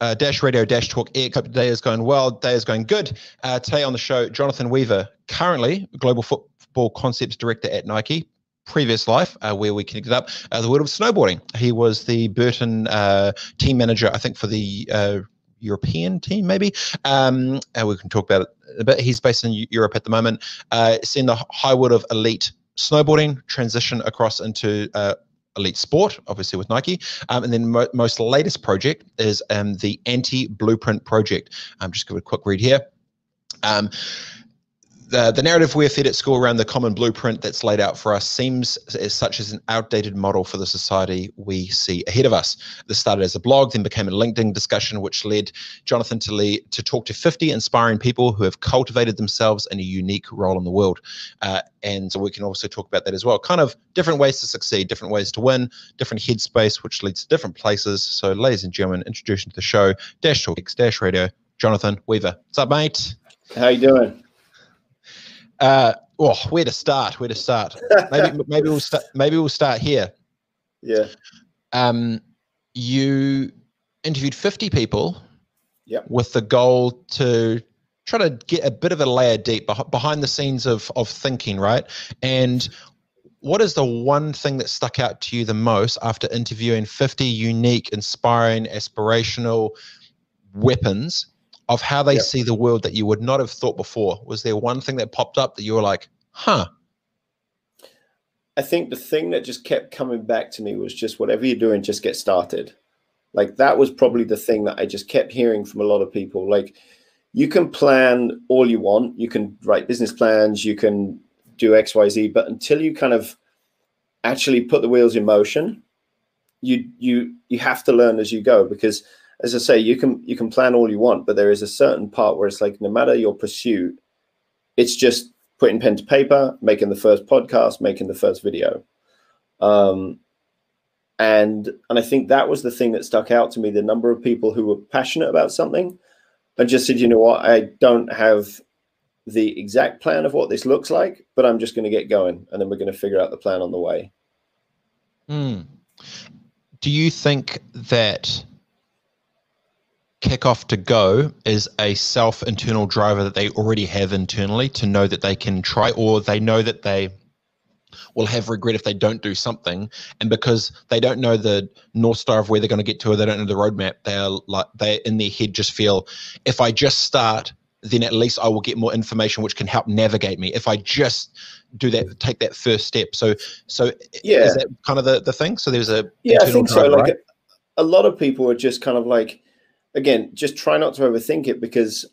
uh, Dash Radio Dash Talk Air Cup today is going well. Day is going good. Uh, today on the show, Jonathan Weaver, currently Global Football Concepts Director at Nike. Previous life, uh, where we connected up, uh, the world of snowboarding. He was the Burton uh, team manager, I think, for the uh, European team, maybe. Um, we can talk about it a bit. He's based in Europe at the moment. Uh, the high world of elite snowboarding transition across into elite sport, obviously with Nike. Um, and then mo- most latest project is um, the Anti Blueprint Project. Um, just give a quick read here. Um, the, the narrative we're fed at school around the common blueprint that's laid out for us seems as such as an outdated model for the society we see ahead of us. This started as a blog, then became a LinkedIn discussion, which led Jonathan to, lead, to talk to 50 inspiring people who have cultivated themselves in a unique role in the world. Uh, and so we can also talk about that as well. Kind of different ways to succeed, different ways to win, different headspace, which leads to different places. So, ladies and gentlemen, introducing to the show, Dash Talk X Dash Radio, Jonathan Weaver. What's up, mate? How you doing? Uh, oh, where to start? Where to start? Maybe maybe we'll start. Maybe we'll start here. Yeah. Um, you interviewed fifty people. Yep. With the goal to try to get a bit of a layer deep behind the scenes of of thinking, right? And what is the one thing that stuck out to you the most after interviewing 50 unique, inspiring, aspirational weapons of how they yep. see the world that you would not have thought before? Was there one thing that popped up that you were like, huh? I think the thing that just kept coming back to me was just whatever you're doing, just get started. Like that was probably the thing that I just kept hearing from a lot of people. Like you can plan all you want, you can write business plans, you can do XYZ, but until you kind of actually put the wheels in motion, you you you have to learn as you go because as I say, you can you can plan all you want, but there is a certain part where it's like no matter your pursuit, it's just putting pen to paper, making the first podcast, making the first video. Um, and and I think that was the thing that stuck out to me: the number of people who were passionate about something and just said, you know what, I don't have the exact plan of what this looks like, but I'm just going to get going, and then we're going to figure out the plan on the way. Mm. Do you think that kickoff to go is a self internal driver that they already have internally to know that they can try or they know that they will have regret if they don't do something. And because they don't know the north star of where they're going to get to or they don't know the roadmap they're like they in their head just feel if i just start then at least i will get more information which can help navigate me. If i just do that take that first step. So so yeah is that kind of the, the thing? So there's a yeah i think so. like right? a, a lot of people are just kind of like again, just try not to overthink it because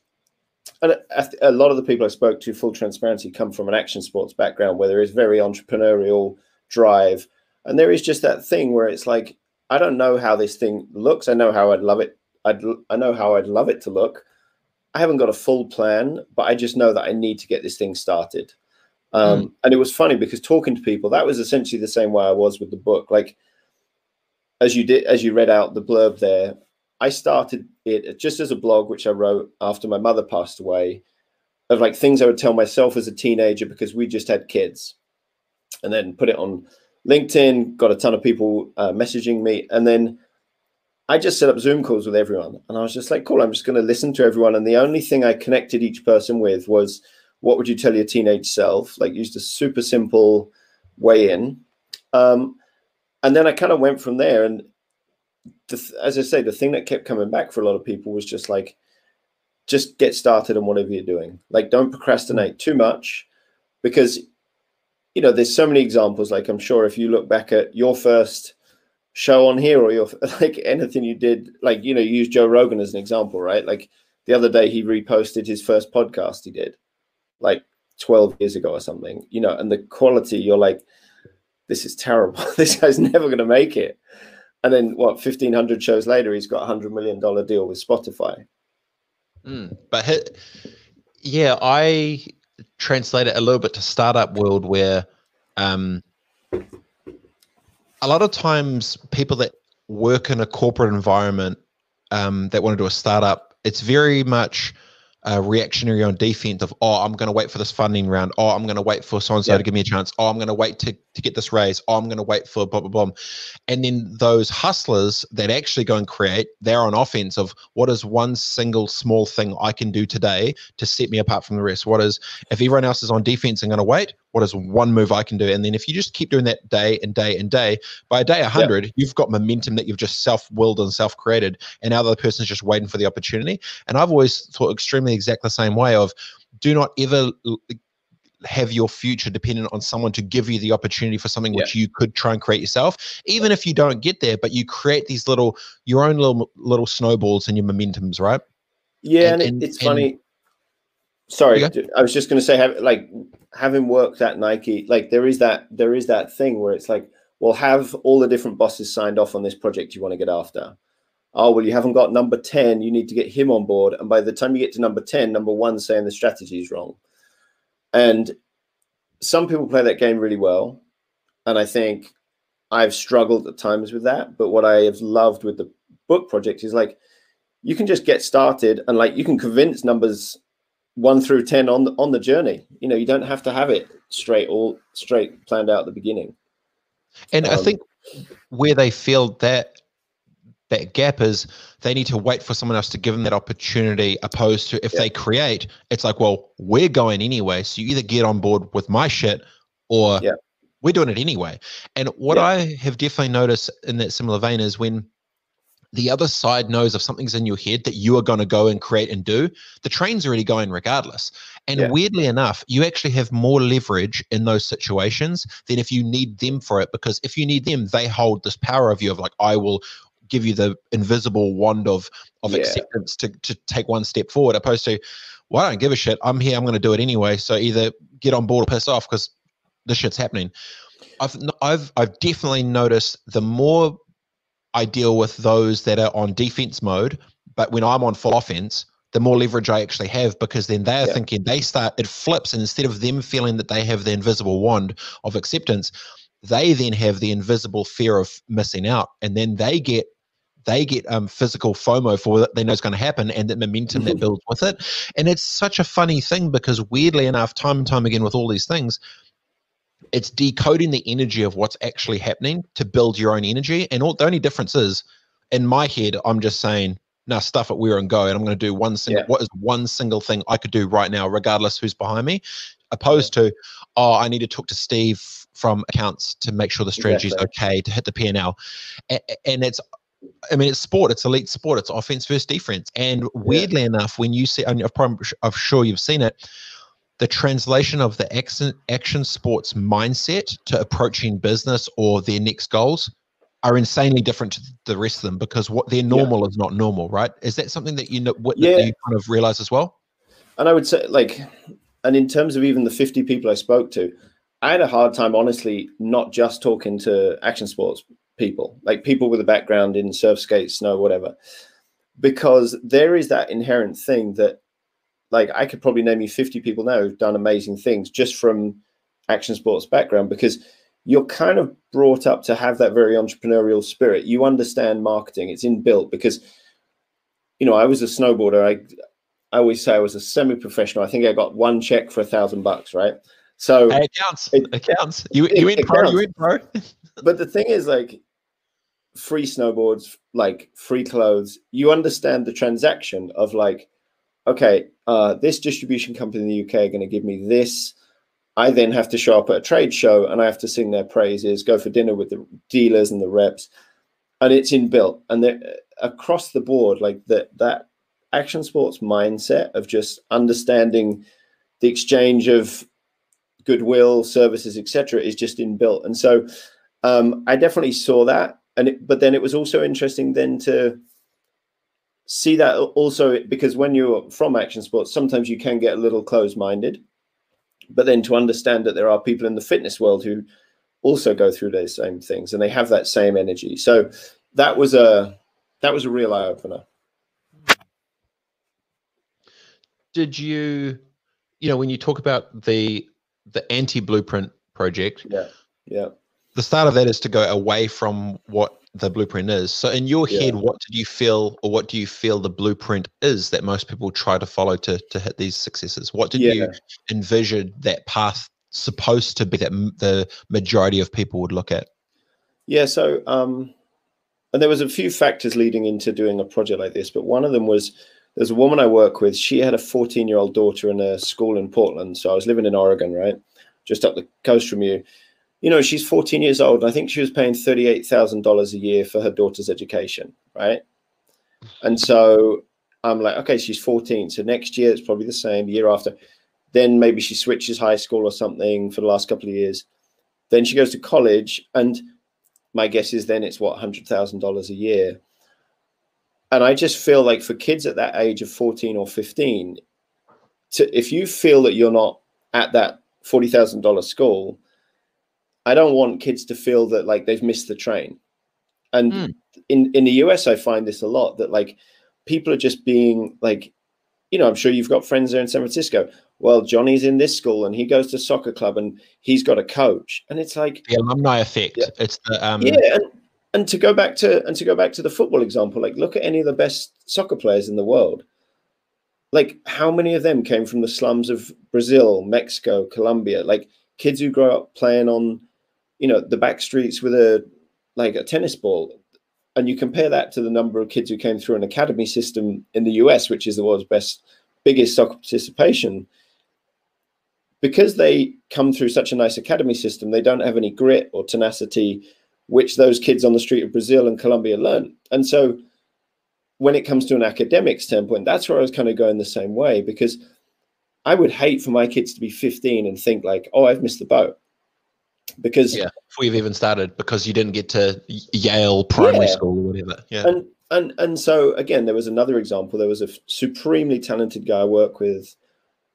a lot of the people I spoke to, full transparency, come from an action sports background where there is very entrepreneurial drive. And there is just that thing where it's like, I don't know how this thing looks. I know how I'd love it. I'd, I know how I'd love it to look. I haven't got a full plan, but I just know that I need to get this thing started. Um, mm. And it was funny because talking to people, that was essentially the same way I was with the book. Like, as you did, as you read out the blurb there, I started it just as a blog, which I wrote after my mother passed away, of like things I would tell myself as a teenager because we just had kids, and then put it on LinkedIn. Got a ton of people uh, messaging me, and then I just set up Zoom calls with everyone, and I was just like, cool. I'm just going to listen to everyone, and the only thing I connected each person with was, what would you tell your teenage self? Like used a super simple way in. Um, and then I kind of went from there, and as I say, the thing that kept coming back for a lot of people was just like, just get started on whatever you're doing. Like, don't procrastinate too much because, you know, there's so many examples. Like, I'm sure if you look back at your first show on here or your, like anything you did, like, you know, use Joe Rogan as an example, right? Like, the other day he reposted his first podcast he did, like 12 years ago or something, you know, and the quality, you're like, this is terrible. this guy's never going to make it and then what 1500 shows later he's got a hundred million dollar deal with spotify. Mm, but hit, yeah i translate it a little bit to startup world where um, a lot of times people that work in a corporate environment um, that want to do a startup it's very much uh, reactionary on defense of oh i'm going to wait for this funding round. Oh i'm going to wait for so and so to give me a chance. Oh i'm going to wait to, to get this raise. Oh i'm going to wait for blah blah blah. And then those hustlers that actually go and create they're on offense of what is one single small thing i can do today to set me apart from the rest? What is if everyone else is on defense and going to wait what is one move i can do? And then if you just keep doing that day and day and day by day 100 yeah. you've got momentum that you've just self-willed and self-created and now the person's just waiting for the opportunity. And i've always thought extremely exact the same way of do not ever have your future dependent on someone to give you the opportunity for something yeah. which you could try and create yourself even if you don't get there but you create these little your own little little snowballs and your momentums right? Yeah and, and, and it's and, funny. Sorry i was just going to say have, like having worked at nike like there is that there is that thing where it's like well have all the different bosses signed off on this project you want to get after. Oh well you haven't got number 10 you need to get him on board. And by the time you get to number 10 number one saying the strategy is wrong. And some people play that game really well. And i think i've struggled at times with that. But what i have loved with the book project is like you can just get started and like you can convince numbers one through 10 on the, on the journey you know you don't have to have it straight all straight planned out at the beginning and um, i think where they feel that that gap is they need to wait for someone else to give them that opportunity opposed to if yeah. they create it's like well we're going anyway so you either get on board with my shit or yeah. we're doing it anyway and what yeah. i have definitely noticed in that similar vein is when the other side knows if something's in your head that you are going to go and create and do the train's already going regardless and weirdly enough you actually have more leverage in those situations than if you need them for it because if you need them they hold this power of you of like i will give you the invisible wand of of yeah. acceptance to to take one step forward, opposed to, well, I don't give a shit. I'm here. I'm going to do it anyway. So either get on board or piss off because this shit's happening. I've I've I've definitely noticed the more I deal with those that are on defense mode, but when I'm on full offense, the more leverage I actually have because then they're yeah. thinking they start it flips and instead of them feeling that they have the invisible wand of acceptance, they then have the invisible fear of missing out and then they get they get um, physical FOMO for what they know is going to happen and the momentum that builds with it. And it's such a funny thing because weirdly enough, time and time again with all these things, it's decoding the energy of what's actually happening to build your own energy. And all, the only difference is, in my head, I'm just saying, now stuff it where and go, and I'm going to do one single. Yeah. What is one single thing I could do right now, regardless who's behind me, opposed yeah. to, oh, I need to talk to Steve from accounts to make sure the strategy is okay to hit the P and L, and it's I mean, it's sport. It's elite sport. It's offense versus defense. And weirdly yeah. enough, when you see, I'm, I'm sure you've seen it, the translation of the action, action sports mindset to approaching business or their next goals are insanely different to the rest of them because what their normal yeah. is not normal, right? Is that something that you know, what, yeah. you kind of realize as well? And I would say, like, and in terms of even the 50 people I spoke to, I had a hard time, honestly, not just talking to action sports people, like people with a background in surf, skate, snow, whatever, because there is that inherent thing that, like, I could probably name you 50 people now who've done amazing things just from action sports background because you're kind of brought up to have that very entrepreneurial spirit. You understand marketing, it's inbuilt because, you know, I was a snowboarder. I, I always say I was a semi-professional. I think I got one check for a thousand bucks, right? So it counts. It, it counts. You you in pro. You in pro. but the thing is, like, free snowboards, like free clothes, you understand the transaction of like, okay, uh, this distribution company in the UK are going to give me this. I then have to show up at a trade show and I have to sing their praises, go for dinner with the dealers and the reps, and it's inbuilt. And across the board, like that that action sports mindset of just understanding the exchange of goodwill, services, etc., is just inbuilt. And so um, I definitely saw that and it, but then it was also interesting then to see that also because when you're from action sports sometimes you can get a little closed-minded. But then to understand that there are people in the fitness world who also go through those same things and they have that same energy. So that was a that was a real eye-opener. Did you you know when you talk about the the anti blueprint project yeah yeah. the start of that is to go away from what the blueprint is. So in your Yeah. head, what did you feel, or what do you feel the blueprint is that most people try to follow to to hit these successes? What did Yeah. you envision that path supposed to be that m- the majority of people would look at? Yeah, so um, and there was a few factors leading into doing a project like this, but one of them was there's a woman I work with. She had a 14 year old daughter in a school in Portland. So I was living in Oregon, right, just up the coast from you. You know, she's 14 years old, and I think she was paying $38,000 a year for her daughter's education, right? And so I'm like, okay, she's 14. So next year it's probably the same. Year after, then maybe she switches high school or something for the last couple of years. Then she goes to college, and my guess is then it's what hundred thousand dollars a year. And I just feel like for kids at that age of 14 or 15, to if you feel that you're not at that forty thousand dollar school, I don't want kids to feel that like they've missed the train. And Mm. in in the US, I find this a lot that like people are just being like, you know, I'm sure you've got friends there in San Francisco. Well, Johnny's in this school and he goes to soccer club and he's got a coach, and it's like, The alumni effect. Yeah. It's the um, yeah, and, and to go back to and to go back to the football example, like look at any of the best soccer players in the world. Like how many of them came from the slums of Brazil, Mexico, Colombia? Like kids who grow up playing on, you know, the back streets with a like a tennis ball. And you compare that to the number of kids who came through an academy system in the US, which is the world's best, biggest soccer participation. Because they come through such a nice academy system, they don't have any grit or tenacity which those kids on the street of Brazil and Colombia learn. And so when it comes to an academic standpoint, that's where I was kind of going the same way because I would hate for my kids to be 15 and think like, oh, I've missed the boat. Because Yeah. before you've even started because you didn't get to Yale primary Yeah. school or whatever. Yeah. and and and so again, there was another example. There was a supremely talented guy I work with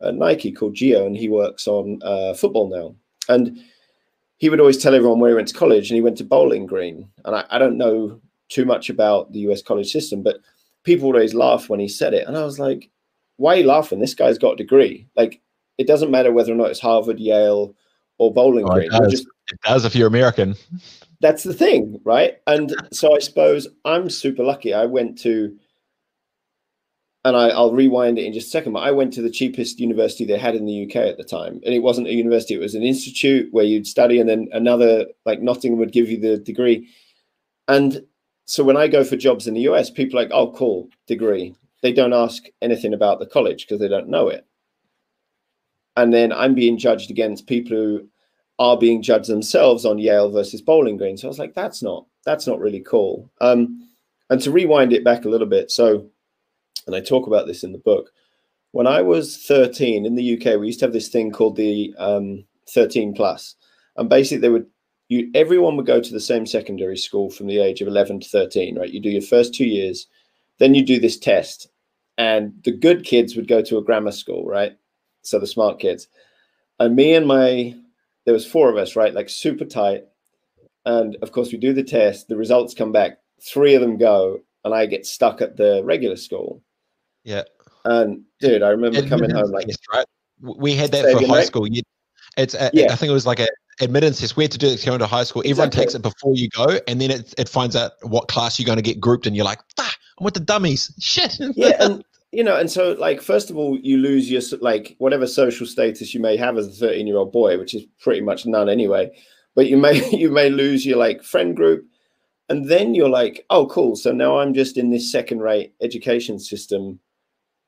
at Nike called Geo, and he works on uh, football now. And he would always tell everyone where he went to college, and he went to Bowling Green. And I, I don't know too much about the US college system, but people would always laugh when he said it. And I was like, why are you laughing? This guy's got a degree. Like, it doesn't matter whether or not it's Harvard, Yale, or Bowling Oh, Green. You're does. just It does if you're American. that's the thing, right? And so I suppose I'm super lucky. I went to, and I, I'll rewind it in just a second, but I went to the cheapest university they had in the UK at the time. And it wasn't a university, it was an institute where you'd study, and then another, like Nottingham, would give you the degree. And so when I go for jobs in the US, people are like, oh, cool, degree. They don't ask anything about the college because they don't know it. And then I'm being judged against people who are being judged themselves on Yale versus Bowling Green. So I was like, that's not that's not really cool. Um, and to rewind it back a little bit, so and I talk about this in the book. When I was 13 in the UK, we used to have this thing called the um, 13 plus, and basically they would you everyone would go to the same secondary school from the age of 11 to 13, right? You do your first two years, then you do this test, and the good kids would go to a grammar school, right? So the smart kids, and me and my there was four of us, right? Like super tight. And of course, we do the test. The results come back. Three of them go, and I get stuck at the regular school. Yeah. And dude, I remember coming home like, test, right? We had that for high mate? school. You, it's a, Yeah. I think it was like a admittance test. We had to do it to go into high school. Everyone takes it before you go, and then it, it finds out what class you're going to get grouped, and you're like, ah, I'm with the dummies. Shit. yeah, and you know, and so like, first of all, you lose your like whatever social status you may have as a thirteen-year-old boy, which is pretty much none anyway. But you may you may lose your like friend group, and then you're like, oh, cool. So now I'm just in this second-rate education system.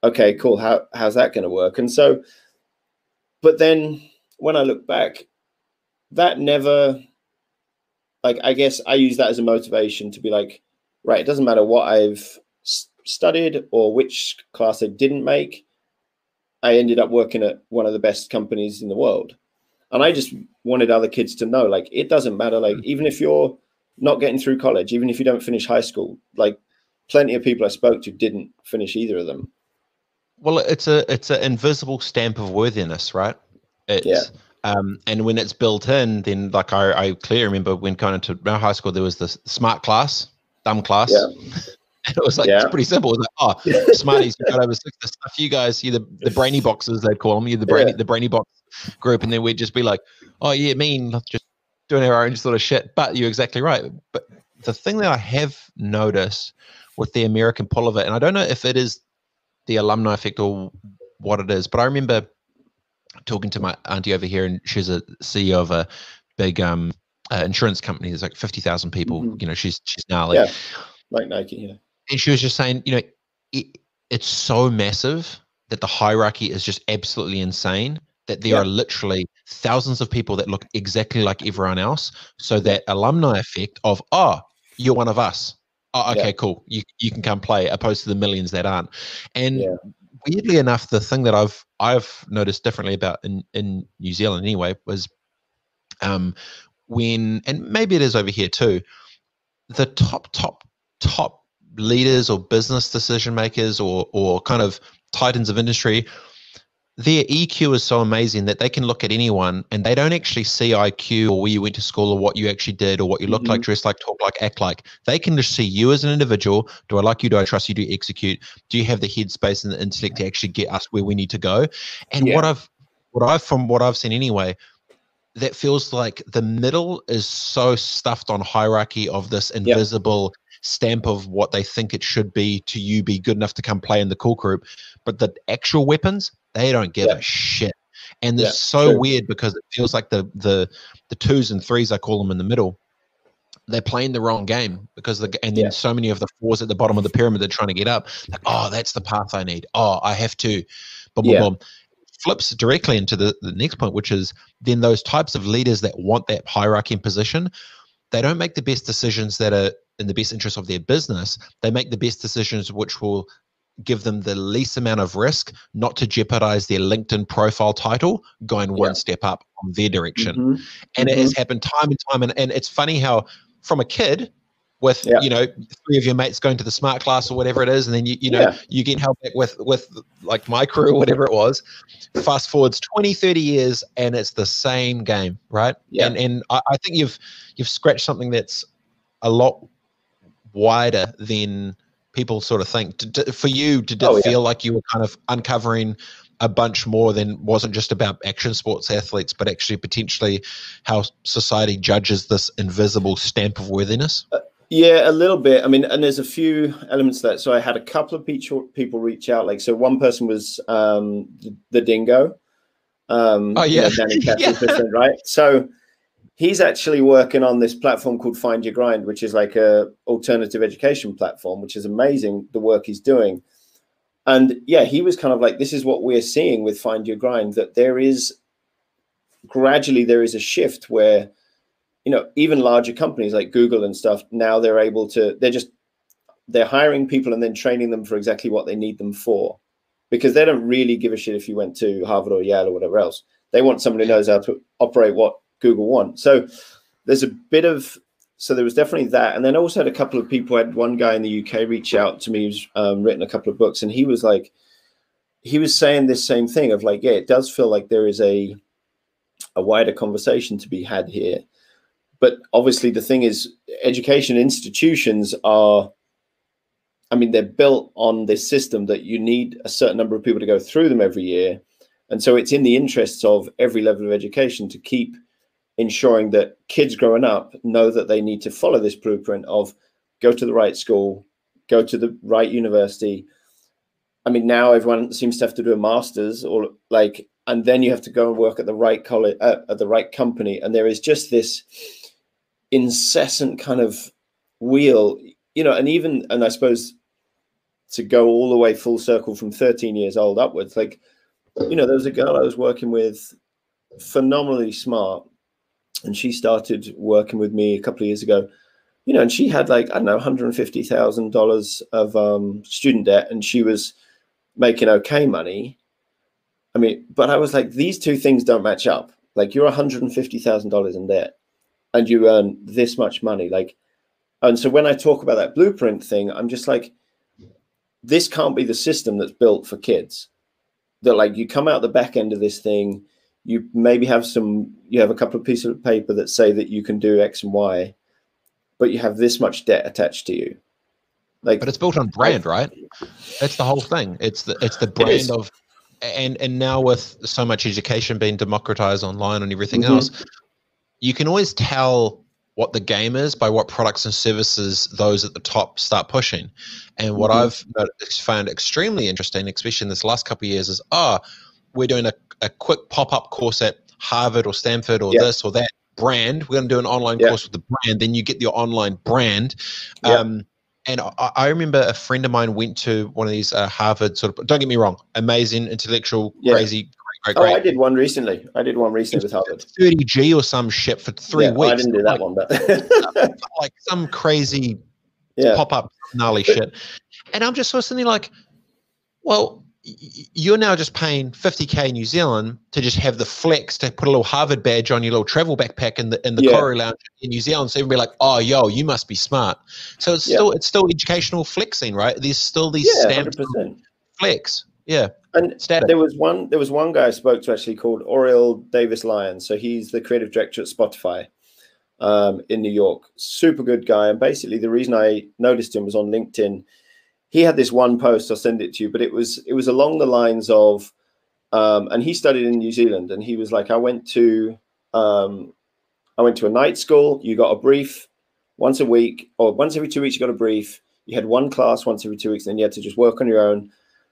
Okay, cool. How how's that going to work? And so, but then when I look back, that never, like, I guess I use that as a motivation to be like, right, it doesn't matter what I've studied or which class I didn't make. I ended up working at one of the best companies in the world. And I just wanted other kids to know, like, it doesn't matter. Like, even if you're not getting through college, even if you don't finish high school, like, plenty of people I spoke to didn't finish either of them. Well, it's a it's an invisible stamp of worthiness, right? It's, Yeah. Um, and when it's built in, then like I, I clearly remember when going into our high school, there was this smart class, dumb class. Yeah. And it was like Yeah. it's pretty simple. It was like, oh, smarties, you got over six. The stuff you guys, you the the brainy boxes they'd call them. You the brainy Yeah. the brainy box group, and then we'd just be like, oh yeah, mean just doing our own sort of shit. But you're exactly right. But the thing that I have noticed with the American pull of it, and I don't know if it is the alumni effect or what it is, but I remember talking to my auntie over here, and she's a CEO of a big um, uh, insurance company. There's like fifty thousand people. Mm-hmm. You know, she's she's gnarly. Yeah, like Nike. Yeah. And she was just saying, you know, it, it's so massive that the hierarchy is just absolutely insane. That there are literally thousands of people that look exactly like everyone else. So that alumni effect of, oh, you're one of us. Oh, okay, cool. You you can come play, opposed to the millions that aren't. And yeah. weirdly enough, the thing that I've I've noticed differently about in in New Zealand anyway was, um, when and maybe it is over here too, the top top top leaders or business decision makers or or kind of titans of industry their EQ is so amazing that they can look at anyone and they don't actually see IQ or where you went to school or what you actually did or what you look mm-hmm. like, dress like, talk like, act like. They can just see you as an individual. Do I like you? Do I trust you? Do you execute? Do you have the headspace and the intellect to actually get us where we need to go? And yeah. what I've, what I've, from what I've seen anyway, that feels like the middle is so stuffed on hierarchy of this invisible stamp of what they think it should be to you be good enough to come play in the cool group but the actual weapons they don't give a shit and it's so true. weird because it feels like the the the twos and threes i call them in the middle they're playing the wrong game because the and then yeah. so many of the fours at the bottom of the pyramid they're trying to get up like oh that's the path i need oh i have to boom, yeah. boom, boom flips directly into the, the next point, which is then those types of leaders that want that hierarchy and position, they don't make the best decisions that are in the best interest of their business. They make the best decisions which will give them the least amount of risk, not to jeopardize their LinkedIn profile title going one step up on their direction. Mm-hmm. And mm-hmm. it has mm-hmm. happened time and time. And, and it's funny how, from a kid, with yeah. you know three of your mates going to the smart class or whatever it is and then you you know yeah. you get help with with like my crew or whatever it was fast forwards 20 30 years and it's the same game right yeah. and and I, I think you've you've scratched something that's a lot wider than people sort of think for you did it oh, feel yeah. like you were kind of uncovering a bunch more than wasn't just about action sports athletes but actually potentially how society judges this invisible stamp of worthiness uh, yeah, a little bit. I mean, and there's a few elements to that. So I had a couple of people reach out. Like, so one person was um, the, the dingo. Um, oh yeah, you know, yeah. right? So he's actually working on this platform called Find Your Grind, which is like a alternative education platform, which is amazing. The work he's doing, and yeah, he was kind of like, this is what we're seeing with Find Your Grind. That there is gradually there is a shift where you know even larger companies like google and stuff now they're able to they're just they're hiring people and then training them for exactly what they need them for because they don't really give a shit if you went to harvard or yale or whatever else they want somebody who knows how to operate what google wants so there's a bit of so there was definitely that. And then also had a couple of people I had one guy in the uk reach out to me who's um, written a couple of books and he was like he was saying this same thing of like yeah it does feel like there is a a wider conversation to be had here. But obviously the thing is education institutions are i mean they're built on this system that you need a certain number of people to go through them every year. And so it's in the interests of every level of education to keep ensuring that kids growing up know that they need to follow this blueprint of go to the right school go to the right university. I mean now everyone seems to have to do a master's or like and then you have to go and work at the right college uh, at the right company. And there is just this incessant kind of wheel, you know, and even, and I suppose to go all the way full circle from 13 years old upwards, like, you know, there was a girl I was working with, phenomenally smart, and she started working with me a couple of years ago. You know, and she had like I don't know, hundred and fifty thousand dollars of um, student debt, and she was making okay money. I mean, but I was like, these two things don't match up. Like, you're one hundred and fifty thousand dollars in debt, and you earn this much money like and so when i talk about that blueprint thing i'm just like this can't be the system that's built for kids that like you come out the back end of this thing you maybe have some you have a couple of pieces of paper that say that you can do x and y but you have this much debt attached to you like but it's built on brand right that's the whole thing it's the it's the brand of and and now with so much education being democratized online and everything mm-hmm. else you can always tell what the game is by what products and services those at the top start pushing. And what mm-hmm. I've found extremely interesting, especially in this last couple of years, is ah, oh, we're doing a, a quick pop up course at Harvard or Stanford or this or that brand. We're going to do an online course with the brand. Then you get your online brand. Um, and I, I, remember a friend of mine went to one of these uh, Harvard sort of. Don't get me wrong, amazing, intellectual, crazy, great, great. Oh, I did one recently. I did one recently with Harvard. 30G or some shit for three yeah, weeks. I didn't do that like, one, but like some crazy yeah. pop up gnarly shit. And I'm just sort of sitting like, well, you're now just paying 50k New Zealand to just have the flex to put a little Harvard badge on your little travel backpack in the in the yeah. Lounge in New Zealand. So everybody like, oh, yo, you must be smart. So it's yeah. still it's still educational flexing, right? There's still these yeah, stamps flex. Yeah. And Static. there was one there was one guy I spoke to actually called Oriel Davis Lyons. So he's the creative director at Spotify um, in New York. Super good guy. And basically the reason I noticed him was on LinkedIn he had this one post. I'll send it to you, but it was it was along the lines of, um, and he studied in New Zealand, and he was like, I went to um, I went to a night school. You got a brief once a week, or once every two weeks. You got a brief. You had one class once every two weeks, and then you had to just work on your own.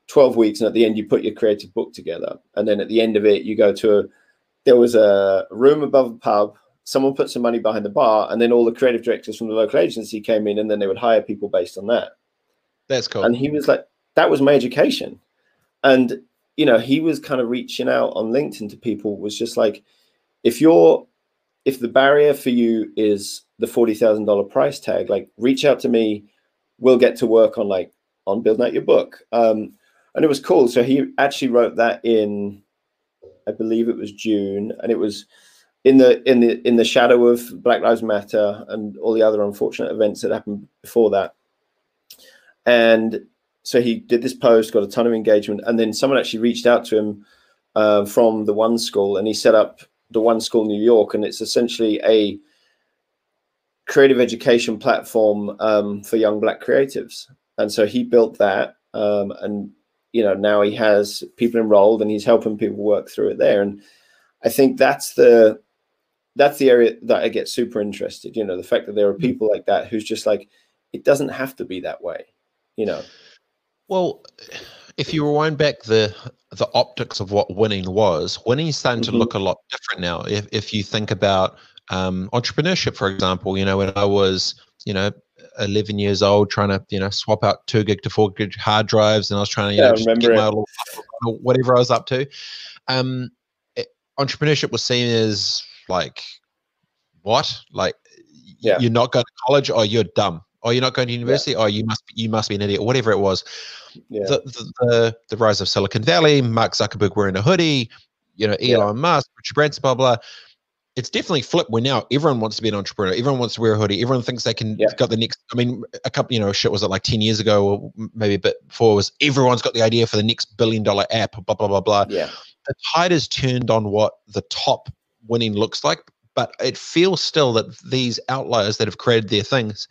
12 weeks and at the end you put your creative book together and then at the end of it you go to a there was a room above a pub someone put some money behind the bar and then all the creative directors from the local agency came in and then they would hire people based on that that's cool. And he was like, that was my education. And, you know, he was kind of reaching out on LinkedIn to people, was just like, if you're, if the barrier for you is the $40,000 price tag, like reach out to me. We'll get to work on like, on building out your book. Um, and it was cool. So he actually wrote that in, I believe it was June, and it was in the in the in the shadow of Black Lives Matter and all the other unfortunate events that happened before that. And so he did this post, got a ton of engagement, and then someone actually reached out to him uh, from the One School, and he set up the One School New York, and it's essentially a creative education platform um, for young Black creatives. And so he built that, um, and you know now he has people enrolled, and he's helping people work through it there. And I think that's the that's the area that I get super interested. You know, the fact that there are hmm. people like that who's just like, it doesn't have to be that way you know. Well, if you rewind back the the optics of what winning was, winning is starting mm-hmm. to look a lot different now. If if you think about um, entrepreneurship, for example, you know, when I was, you know, 11 years old, trying to, you know, swap out two gig to four gig hard drives, and I was trying to, you yeah, know, just get my little, whatever I was up to. Um, it, entrepreneurship was seen as like, what? Like, yeah. you're not going to college, or you're dumb oh you're not going to university? Yeah. oh you must you must be an idiot whatever it was. Yeah. the, the, the, the rise of silicon valley mark zuckerberg wearing a hoodie you know elon yeah. musk richard branson blah blah. It's definitely flipped where now everyone wants to be an entrepreneur. Everyone wants to wear a hoodie. Everyone thinks they can got the next i mean a couple you know shit was it like 10 years ago or maybe a bit before was everyone's got the idea for the next billion dollar app blah blah blah blah. Yeah. The tide has turned on what the top winning looks like but it feels still that these outliers that have created their things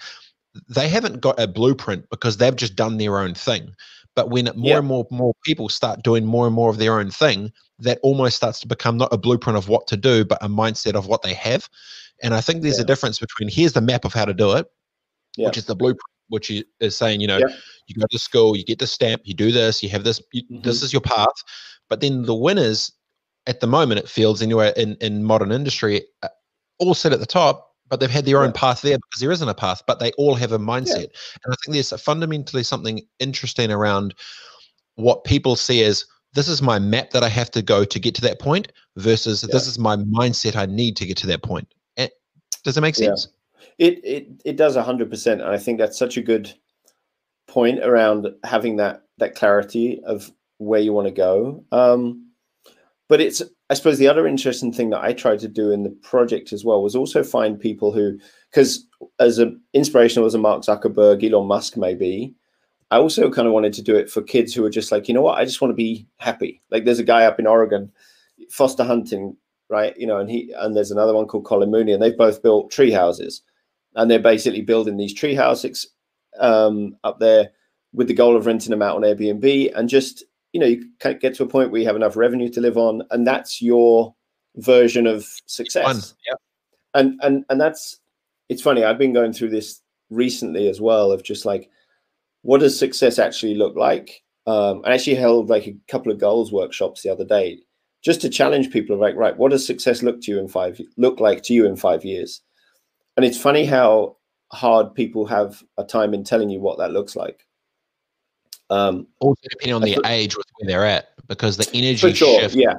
they haven't got a blueprint because they've just done their own thing. But when more yep. and more more people start doing more and more of their own thing, that almost starts to become not a blueprint of what to do, but a mindset of what they have. And I think there's yeah. a difference between here's the map of how to do it, yep. which is the blueprint, which is saying, you know, yep. you go to school, you get the stamp, you do this, you have this, you, mm-hmm. this is your path. But then the winners, at the moment, it feels anyway in in modern industry, uh, all sit at the top but they've had their own path there because there isn't a path, but they all have a mindset. Yeah. And I think there's fundamentally something interesting around what people see as this is my map that I have to go to get to that point versus yeah. this is my mindset I need to get to that point. And, does it make sense? Yeah. It it it does hundred percent. And I think that's such a good point around having that that clarity of where you want to go. Um, but it's I suppose the other interesting thing that I tried to do in the project as well was also find people who, because as an inspirational as a Mark Zuckerberg, Elon Musk may be, I also kind of wanted to do it for kids who are just like, you know what, I just want to be happy. Like there's a guy up in Oregon, Foster Huntington, right? You know, and he and there's another one called Colin Mooney, and they've both built tree houses, and they're basically building these tree houses um, up there with the goal of renting them out on Airbnb and just you know you get to a point where you have enough revenue to live on and that's your version of success yeah and and and that's it's funny. I've been going through this recently as well of just like, what does success actually look like? Um, I actually held like a couple of goals workshops the other day, just to challenge people. Like, right, what does success look to you in five look like to you in five years? And it's funny how hard people have a time in telling you what that looks like. Um, also, depending on their age with where they're at, because the energy sure, shift, yeah,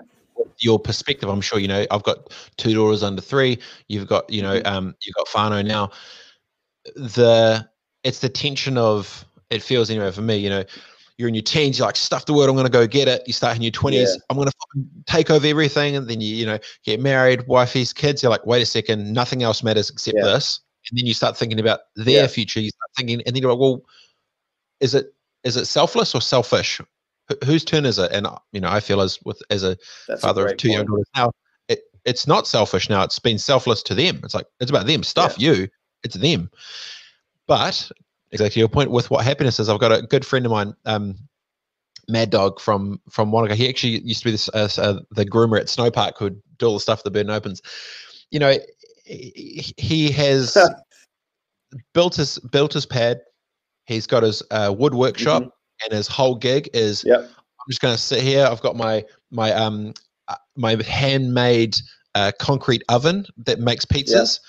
your perspective. I'm sure you know. I've got two daughters under three. You've got, you know, mm-hmm. um, you've got Fano now. The it's the tension of it feels anyway for me. You know, you're in your teens. You're like, stuff the word. I'm going to go get it. You start in your 20s. Yeah. I'm going to take over everything, and then you, you know, get married, wifeys, kids. You're like, wait a second, nothing else matters except yeah. this. And then you start thinking about their yeah. future. You start thinking, and then you're like, well, is it is it selfless or selfish? whose turn is it? And you know, I feel as with as a That's father a of two young daughters now, it, it's not selfish now. It's been selfless to them. It's like it's about them. Stuff yeah. you. It's them. But exactly your point with what happiness is. I've got a good friend of mine, um, Mad Dog from from Wanaka. He actually used to be this uh, uh, the groomer at Snowpark who'd do all the stuff the Burton opens. You know, he, he has built his built his pad. He's got his uh, wood workshop. Mm-hmm and his whole gig is yep. I'm just going to sit here. I've got my my um uh, my handmade uh, concrete oven that makes pizzas,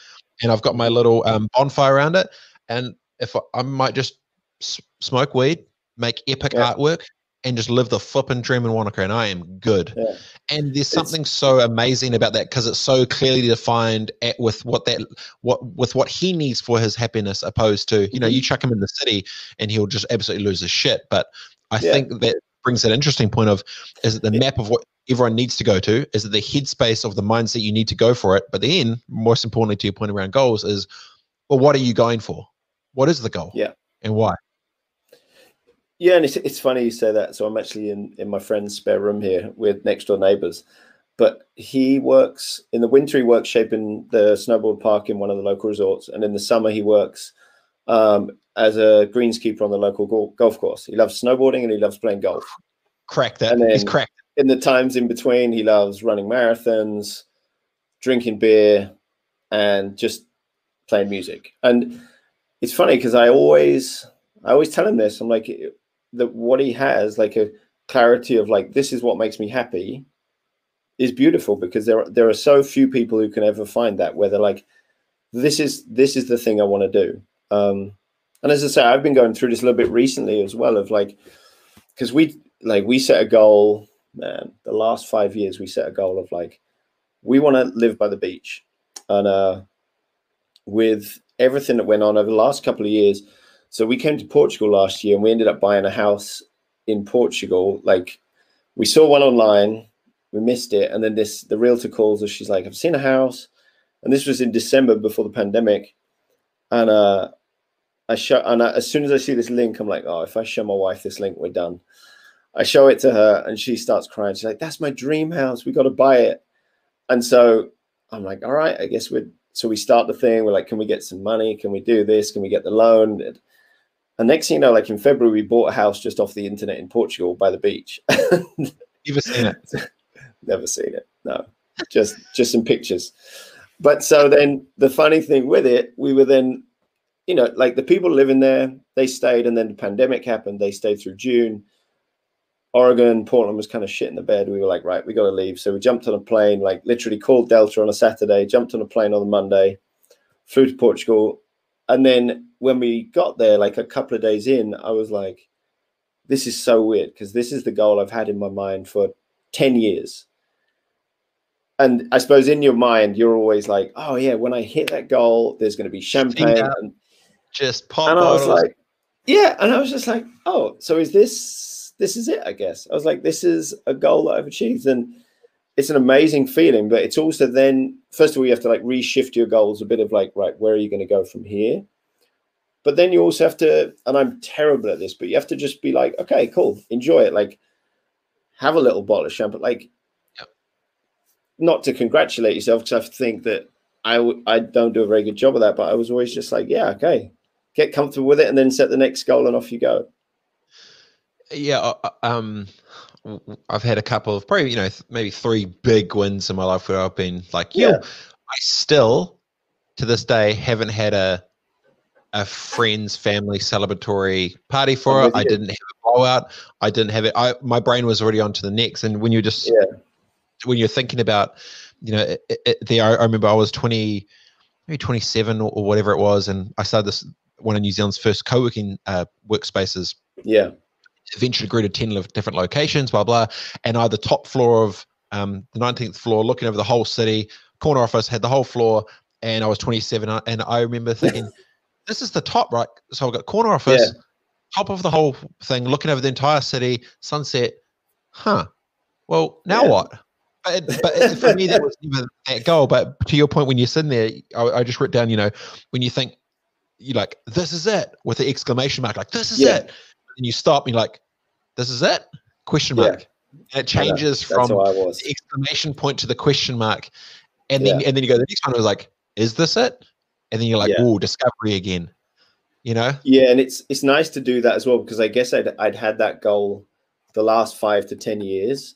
and I've got my little um, bonfire around it. And if I, I might just s- smoke weed, make epic artwork, and just live the flipping dream in Wanaka, and I am good. Yeah. And there's something it's, so amazing about that because it's so clearly defined at, with what that what with what he needs for his happiness, opposed to you know you mm-hmm. chuck him in the city and he'll just absolutely lose his shit. But I yeah. think that brings an interesting point of is it the yeah. map of what everyone needs to go to? Is it the headspace of the mindset you need to go for it? But then, most importantly, to your point around goals, is well, what are you going for? What is the goal? Yeah, and why? Yeah, and it's, it's funny you say that. So I'm actually in, in my friend's spare room here with next door neighbors. But he works in the winter, he works shaping the snowboard park in one of the local resorts. And in the summer, he works um, as a greenskeeper on the local go- golf course. He loves snowboarding and he loves playing golf. Crack that. He's cracked. In the times in between, he loves running marathons, drinking beer, and just playing music. And it's funny because I always, I always tell him this. I'm like, that what he has, like a clarity of like this is what makes me happy, is beautiful because there there are so few people who can ever find that where they're like, this is this is the thing I want to do. Um, and as I say, I've been going through this a little bit recently as well of like, because we like we set a goal, man. The last five years we set a goal of like, we want to live by the beach, and uh, with everything that went on over the last couple of years so we came to Portugal last year and we ended up buying a house in Portugal. Like we saw one online, we missed it, and then this the realtor calls us. She's like, "I've seen a house," and this was in December before the pandemic. And uh, I show, and I, as soon as I see this link, I'm like, "Oh, if I show my wife this link, we're done." I show it to her, and she starts crying. She's like, "That's my dream house. We got to buy it." And so I'm like, "All right, I guess we're." So we start the thing. We're like, "Can we get some money? Can we do this? Can we get the loan?" And next thing you know, like in February, we bought a house just off the internet in Portugal by the beach. Never seen it. Never seen it. No, just just some pictures. But so then the funny thing with it, we were then, you know, like the people living there, they stayed, and then the pandemic happened. They stayed through June. Oregon, Portland was kind of shit in the bed. We were like, right, we got to leave. So we jumped on a plane, like literally called Delta on a Saturday, jumped on a plane on a Monday, flew to Portugal, and then when we got there, like a couple of days in, I was like, this is so weird because this is the goal I've had in my mind for 10 years. And I suppose in your mind, you're always like, oh, yeah, when I hit that goal, there's going to be champagne. And, just pop and I was like, yeah. And I was just like, oh, so is this, this is it, I guess. I was like, this is a goal that I've achieved. And it's an amazing feeling, but it's also then first of all you have to like reshift your goals a bit of like right where are you going to go from here, but then you also have to and I'm terrible at this, but you have to just be like okay cool enjoy it like have a little bottle of champagne like yep. not to congratulate yourself because I think that I w- I don't do a very good job of that, but I was always just like yeah okay get comfortable with it and then set the next goal and off you go. Yeah, uh, uh, um, I've had a couple of probably you know maybe three big wins in my life where I've been like, yeah. I still to this day haven't had a a friend's family celebratory party for I'm it. I didn't have a blowout. I didn't have it. I my brain was already on to the next. And when you're just Yeah. when you're thinking about, you know, it, it, the I, I remember I was 20, maybe 27 or, or whatever it was, and I started this one of New Zealand's first co-working uh, workspaces. Yeah. Eventually grew to 10 different locations, blah blah. And I had the top floor of um, the 19th floor, looking over the whole city. Corner office had the whole floor, and I was 27, uh, and I remember thinking, "This is the top, right?" So I've got corner office, top of the whole thing, looking over the entire city, sunset. Huh. Well, now Yeah. what? But, but for me, that was never that goal. But to your point, when you're sitting there, I, I just wrote down, you know, when you think, you're like, this is it, with the exclamation mark, like, this is Yeah. it. And you stop, and you're like, this is it? Question Yeah. mark. And it changes That's from the exclamation point to the question mark. And then and then you go, the next one was like, is this it? And then you're like, Yeah. oh, discovery again. You know? Yeah, and it's it's nice to do that as well because I guess I'd I'd had that goal the last five to ten years,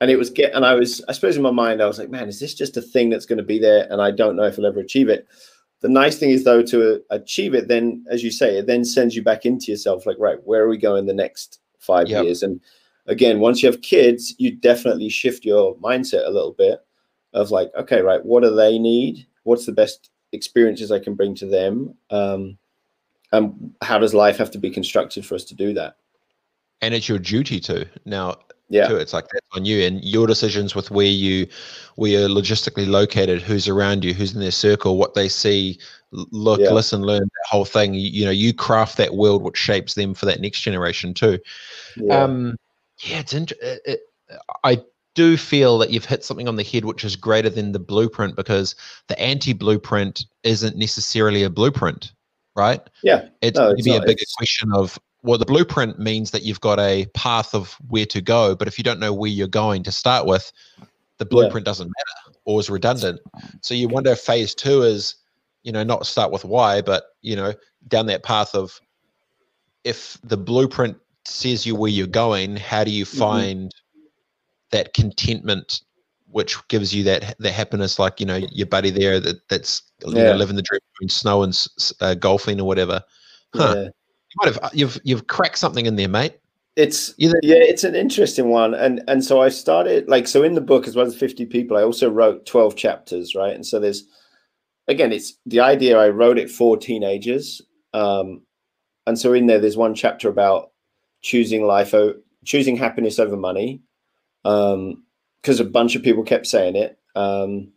and it was get and I was I suppose in my mind I was like, man, is this just a thing that's going to be there, and I don't know if I'll ever achieve it. The nice thing is though to achieve it, then as you say, it then sends you back into yourself. Like, right, where are we going the next five Yep. years? And again, once you have kids, you definitely shift your mindset a little bit of like, okay, right, what do they need? What's the best experiences I can bring to them? Um, and how does life have to be constructed for us to do that? And it's your duty to. Now, Yeah, too, it's like that's on you and your decisions with where you where you're logistically located, who's around you, who's in their circle, what they see, look, Yeah. listen, learn, that whole thing. You, you know, you craft that world which shapes them for that next generation too. yeah, Um, yeah, it's int- it, it, I do feel that you've hit something on the head which is greater than the blueprint because the anti-blueprint isn't necessarily a blueprint, right? yeah, It's No, maybe it's a bigger question of well, the blueprint means that you've got a path of where to go, but if you don't know where you're going to start with, the blueprint doesn't matter or is redundant. So you wonder if phase two is, you know, not start with why, but you know, down that path of if the blueprint says you where you're going, how do you Mm-hmm. find that contentment which gives you that that happiness like you know your buddy there that that's you know, living the dream between snow and uh, golfing or whatever Huh. yeah. Might have you've you've cracked something in there mate It's yeah, it's an interesting one, and and so I started like so in the book as well as fifty people. I also wrote twelve chapters, right? And so there's again, it's the idea. I wrote it for teenagers, um, and so in there, there's one chapter about choosing life, o- choosing happiness over money, because a bunch of people kept saying it. Um,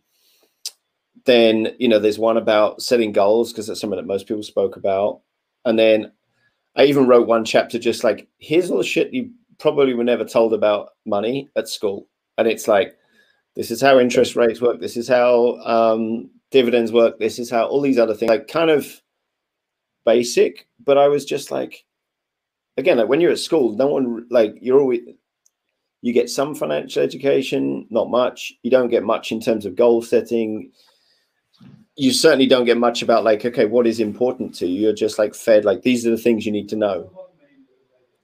then you know, there's one about setting goals because that's something that most people spoke about, and then I even wrote one chapter just like here's all the shit you probably were never told about money at school, and it's like this is how interest rates work, this is how um, dividends work, this is how all these other things like kind of basic, but I was just like, again, like when you're at school, no one like you're always you get some financial education, not much. You don't get much in terms of goal setting. You certainly don't get much about like, okay, what is important to you? You're just like fed like these are the things you need to know.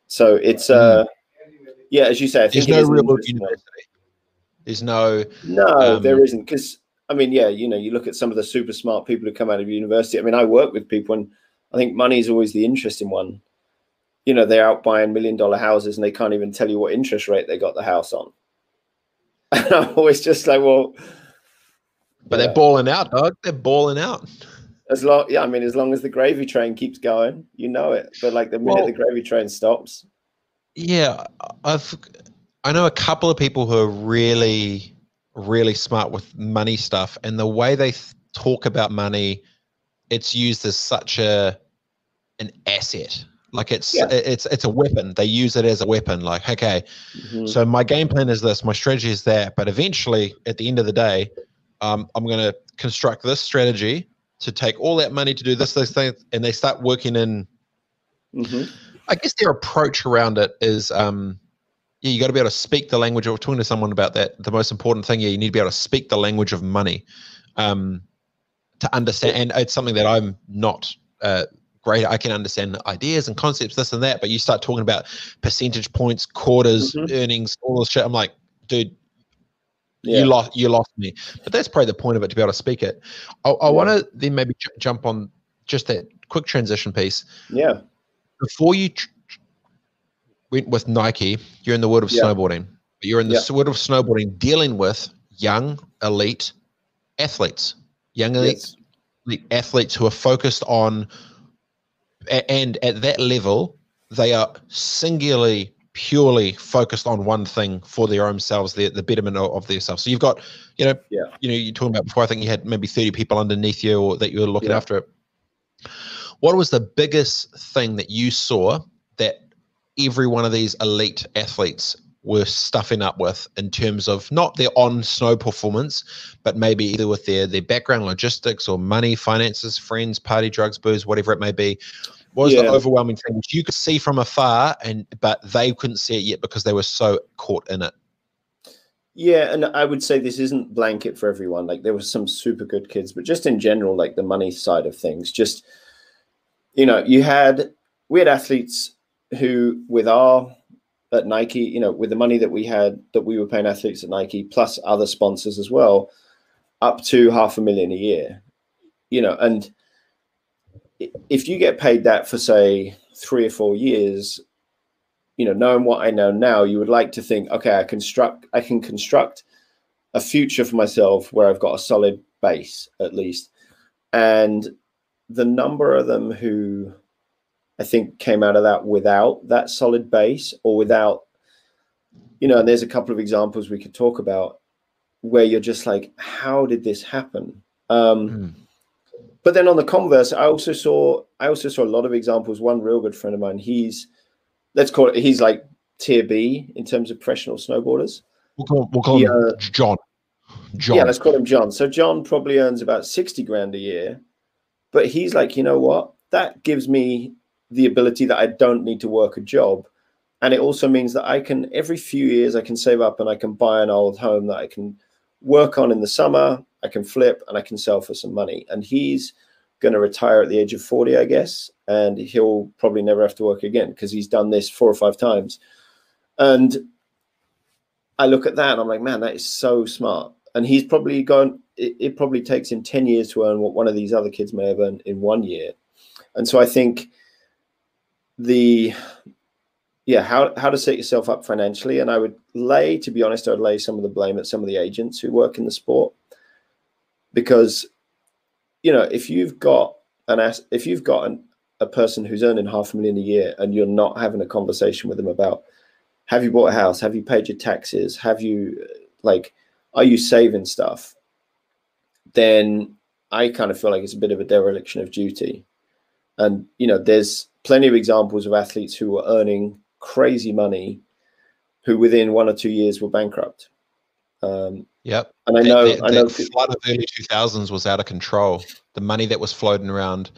So it's uh yeah, as you say, I there's no real university there's no No, Um, there isn't. Because I mean, yeah, you know, you look at some of the super smart people who come out of university. I mean, I work with people, and I think money is always the interesting one. You know, they're out buying million dollar houses, and they can't even tell you what interest rate they got the house on. And I'm always just like, well, but Yeah. they're balling out dog they're balling out as long, yeah, I mean, as long as the gravy train keeps going, you know it. But like the minute Well- the gravy train stops, yeah i've i know a couple of people who are really really smart with money stuff and the way they th- talk about money it's used as such a an asset like it's Yeah. it's it's a weapon they use it as a weapon like okay Mhm. So my game plan is this, my strategy is that, but eventually, at the end of the day, um, I'm going to construct this strategy to take all that money to do this, those things, and they start working in. Mhm. I guess their approach around it is, um, yeah, you got to be able to speak the language. I was talking to someone about that. The most important thing, yeah, you need to be able to speak the language of money, um, to understand. And it's something that I'm not. Uh, great i can understand ideas and concepts this and that but you start talking about percentage points quarters Mhm. earnings all this shit i'm like dude yeah. you lost you lost me. But that's probably the point of it to be able to speak it. I, I yeah. want to then maybe j- jump on just that quick transition piece. Yeah. Before you tr- went with Nike, you're in the world of yeah. snowboarding. You're in the yeah. world of snowboarding, dealing with young elite athletes, young elite, yes. elite athletes who are focused on, and at that level, they are singularly purely focused on one thing for their own selves, the, the betterment of, of themselves. So you've got, you know, yeah. you know, you're talking about before. I think you had maybe 30 people underneath you, or that you were looking yeah. after it. What was the biggest thing that you saw that every one of these elite athletes were stuffing up with in terms of not their on snow performance, but maybe either with their their background, logistics, or money, finances, friends, party, drugs, booze, whatever it may be. What was yeah. the overwhelming thing which you could see from afar, and but they couldn't see it yet because they were so caught in it? Yeah, and I would say this isn't blanket for everyone. Like there was some super good kids, but just in general, like the money side of things, just you know, you had we had athletes who, with our at Nike, you know, with the money that we had that we were paying athletes at Nike, plus other sponsors as well, up to half a million a year. You know, and if you get paid that for say three or four years, you know, knowing what I know now, you would like to think, okay, I construct, I can construct a future for myself where I've got a solid base at least. And the number of them who I think came out of that without that solid base or without, you know, and there's a couple of examples we could talk about where you're just like, how did this happen? Um, mm but then on the converse, I also saw I also saw a lot of examples. One real good friend of mine, he's let's call it he's like tier B in terms of professional snowboarders. We'll call, we'll call he, him uh, John. John. Yeah, let's call him John. So John probably earns about 60 grand a year. But he's like, you know what? That gives me the ability that I don't need to work a job. And it also means that I can every few years I can save up and I can buy an old home that I can work on in the summer I can flip and I can sell for some money. And he's going to retire at the age of 40, I guess. And he'll probably never have to work again because he's done this four or five times. And I look at that and I'm like, man, that is so smart. And he's probably gone, it, it probably takes him 10 years to earn what one of these other kids may have earned in one year. And so I think the yeah, how how to set yourself up financially. And I would lay, to be honest, I would lay some of the blame at some of the agents who work in the sport. Because you know if you've got an ass, if you've got an, a person who's earning half a million a year and you're not having a conversation with them about have you bought a house? Have you paid your taxes? Have you like are you saving stuff? Then i kind of feel like it's a bit of a dereliction of duty. And you know there's plenty of examples of athletes who were earning crazy money who within one or two years were bankrupt um, yep. And I know, that, that, I know, the flood of early two thousands was out of control. The money that was floating around,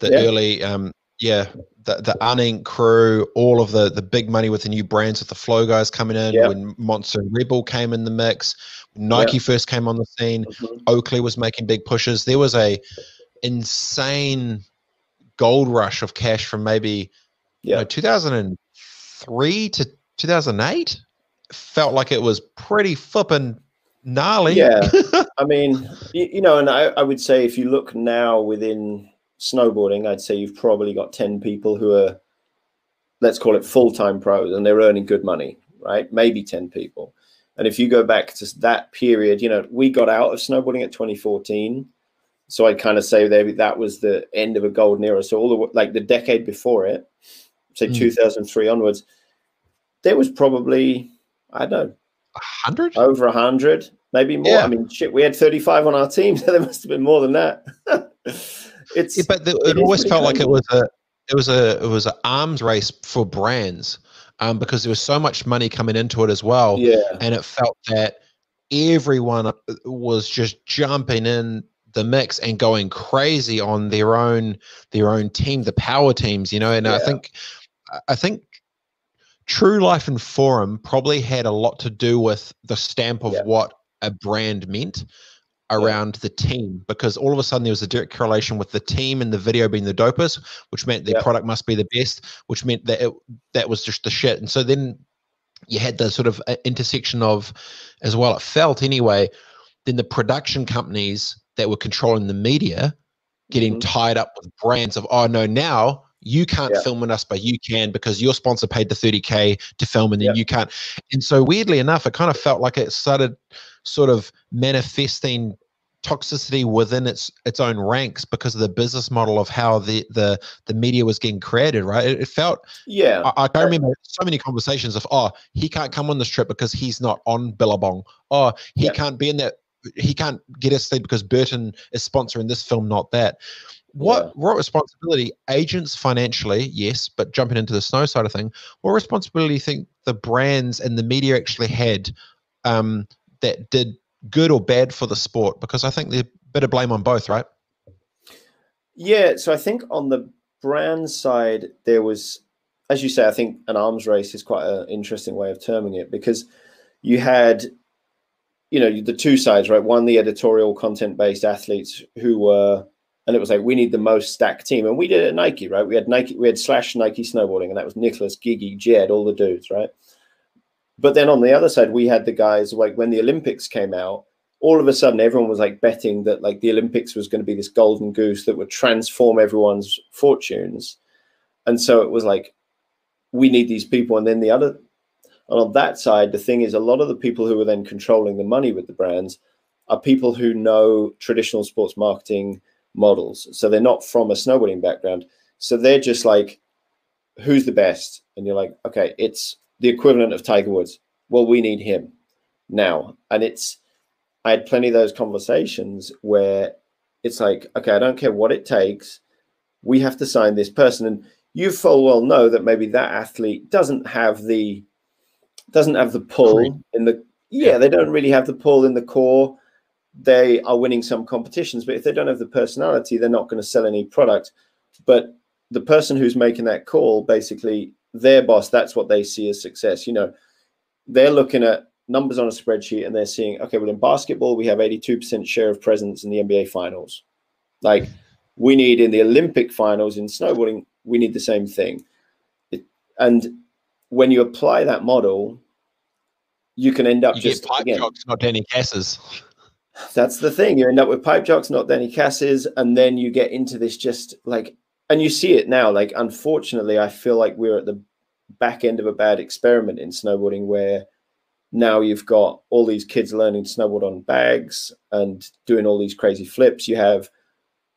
the yeah. early, um, yeah, the the Unink crew, all of the the big money with the new brands with the Flow guys coming in. Yeah. When Monster Rebel came in the mix, Nike yeah. first came on the scene. Mm-hmm. Oakley was making big pushes. There was a insane gold rush of cash from maybe yeah. you know, 2003 to 2008 felt like it was pretty flipping gnarly. Yeah. I mean, you, you, know, and I, I would say if you look now within snowboarding, I'd say you've probably got 10 people who are, let's call it full time pros, and they're earning good money, right? Maybe 10 people. And if you go back to that period, you know, we got out of snowboarding at 2014. So I'd kind of say that that was the end of a golden era. So all the like the decade before it, say mm. 2003 onwards, there was probably I don't know, hundred over a hundred, maybe more. Yeah. I mean, shit, we had thirty-five on our team, so there must have been more than that. it's yeah, but the, it, it always felt like it was a it was a it was an arms race for brands, um, because there was so much money coming into it as well. Yeah, and it felt that everyone was just jumping in the mix and going crazy on their own their own team, the power teams, you know. And yeah. I think I think True Life and Forum probably had a lot to do with the stamp of yeah. what a brand meant around yeah. the team because all of a sudden there was a direct correlation with the team and the video being the dopest, which meant their yeah. product must be the best, which meant that it, that was just the shit. And so then you had the sort of uh, intersection of, as well, it felt anyway, then the production companies that were controlling the media getting mm-hmm. tied up with brands of, oh no, now you can't yeah. film with us, but you can because your sponsor paid the 30K to film and then yeah. you can't. And so weirdly enough, it kind of felt like it started sort of manifesting toxicity within its its own ranks because of the business model of how the the the media was getting created right it, it felt yeah I, I, remember so many conversations of oh he can't come on this trip because he's not on billabong oh he yeah. can't be in that he can't get us there because burton is sponsoring this film not that what yeah. what responsibility agents financially yes but jumping into the snow side of thing what responsibility do you think the brands and the media actually had um, that did good or bad for the sport? Because I think there's a bit of blame on both, right? Yeah. So I think on the brand side, there was, as you say, I think an arms race is quite an interesting way of terming it because you had, you know, the two sides, right? One, the editorial content based athletes who were, and it was like, we need the most stacked team. And we did it at Nike, right? We had Nike, we had slash Nike snowboarding, and that was Nicholas, Gigi, Jed, all the dudes, right? But then on the other side, we had the guys like when the Olympics came out, all of a sudden everyone was like betting that like the Olympics was going to be this golden goose that would transform everyone's fortunes. And so it was like, we need these people. And then the other, and on that side, the thing is, a lot of the people who are then controlling the money with the brands are people who know traditional sports marketing models. So they're not from a snowboarding background. So they're just like, who's the best? And you're like, okay, it's the equivalent of Tiger Woods. Well, we need him now. And it's, I had plenty of those conversations where it's like, okay, I don't care what it takes. We have to sign this person. And you full well know that maybe that athlete doesn't have the doesn't have the pull in the yeah, they don't really have the pull in the core. They are winning some competitions, but if they don't have the personality, they're not going to sell any product. But the person who's making that call basically their boss, that's what they see as success. You know, they're looking at numbers on a spreadsheet and they're seeing, okay, well, in basketball, we have 82% share of presence in the NBA finals. Like we need in the Olympic finals in snowboarding, we need the same thing. It, and when you apply that model, you can end up you just pipe again, not Danny Kasses. That's the thing. You end up with pipe jocks, not Danny Kasses, and then you get into this just like and you see it now. Like, unfortunately, I feel like we're at the back end of a bad experiment in snowboarding where now you've got all these kids learning to snowboard on bags and doing all these crazy flips. You have,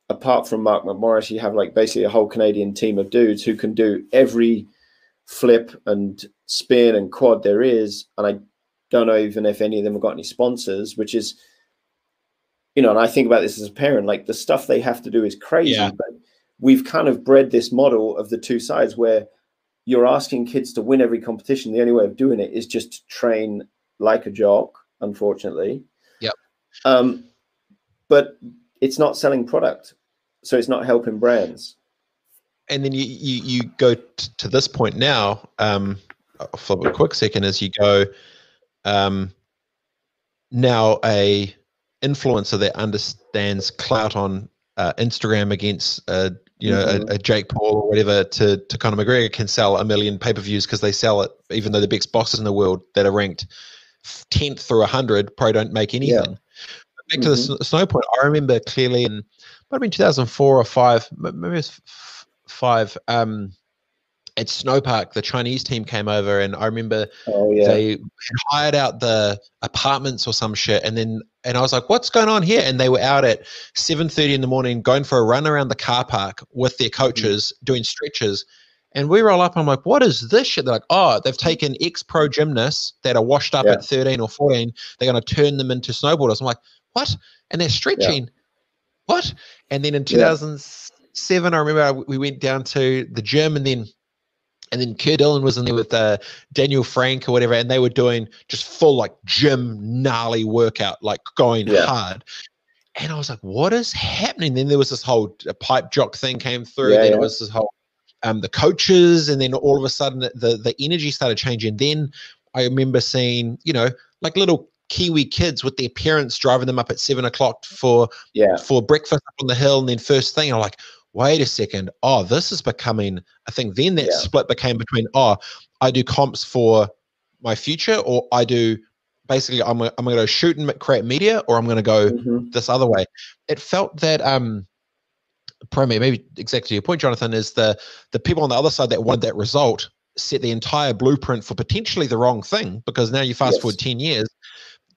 apart from Mark McMorris, you have like basically a whole Canadian team of dudes who can do every flip and spin and quad there is. And I don't know even if any of them have got any sponsors, which is, you know, and I think about this as a parent, like the stuff they have to do is crazy, yeah. but we've kind of bred this model of the two sides where you're asking kids to win every competition. The only way of doing it is just to train like a jock, unfortunately. Yep. Um, but it's not selling product, so it's not helping brands. And then you you, you go t- to this point now. Um, I'll flip a quick second as you go. Um, now a influencer that understands clout on uh, Instagram against uh, you know, mm-hmm. a, a, Jake Paul or whatever to, to Conor McGregor can sell a million pay per views because they sell it, even though the biggest bosses in the world that are ranked 10th through 100 probably don't make anything. Yeah. Back mm-hmm. to the mm-hmm. snow point, I remember clearly in, might have been 2004 or five, maybe it was five. Um, at Snowpark, the Chinese team came over, and I remember oh, yeah. they hired out the apartments or some shit, and then and I was like, "What's going on here?" And they were out at seven thirty in the morning, going for a run around the car park with their mm-hmm. coaches, mm-hmm. doing stretches. And we roll up, and I'm like, "What is this shit?" They're like, "Oh, they've taken ex-pro gymnasts that are washed up yeah. at 13 or 14. They're going to turn them into snowboarders." I'm like, "What?" And they're stretching. Yeah. What? And then in 2007, I remember we went down to the gym, and then and then Keir Dillon was in there with uh, Daniel Franck or whatever, and they were doing just full like gym gnarly workout, like going yeah. hard. And I was like, what is happening? Then there was this whole uh, pipe jock thing came through. Yeah, then yeah. it was this whole um, the coaches, and then all of a sudden the the energy started changing. Then I remember seeing, you know, like little Kiwi kids with their parents driving them up at seven o'clock for yeah for breakfast up on the hill, and then first thing I'm like, wait a second, oh, this is becoming, I think then that yeah. split became between, oh, I do comps for my future, or I do basically I'm I'm going to shoot and create media, or I'm going to go Mhm. this other way. It felt that um, probably maybe exactly your point, Jonathan, is the the people on the other side that wanted that result set the entire blueprint for potentially the wrong thing because now you fast Yes. forward ten years,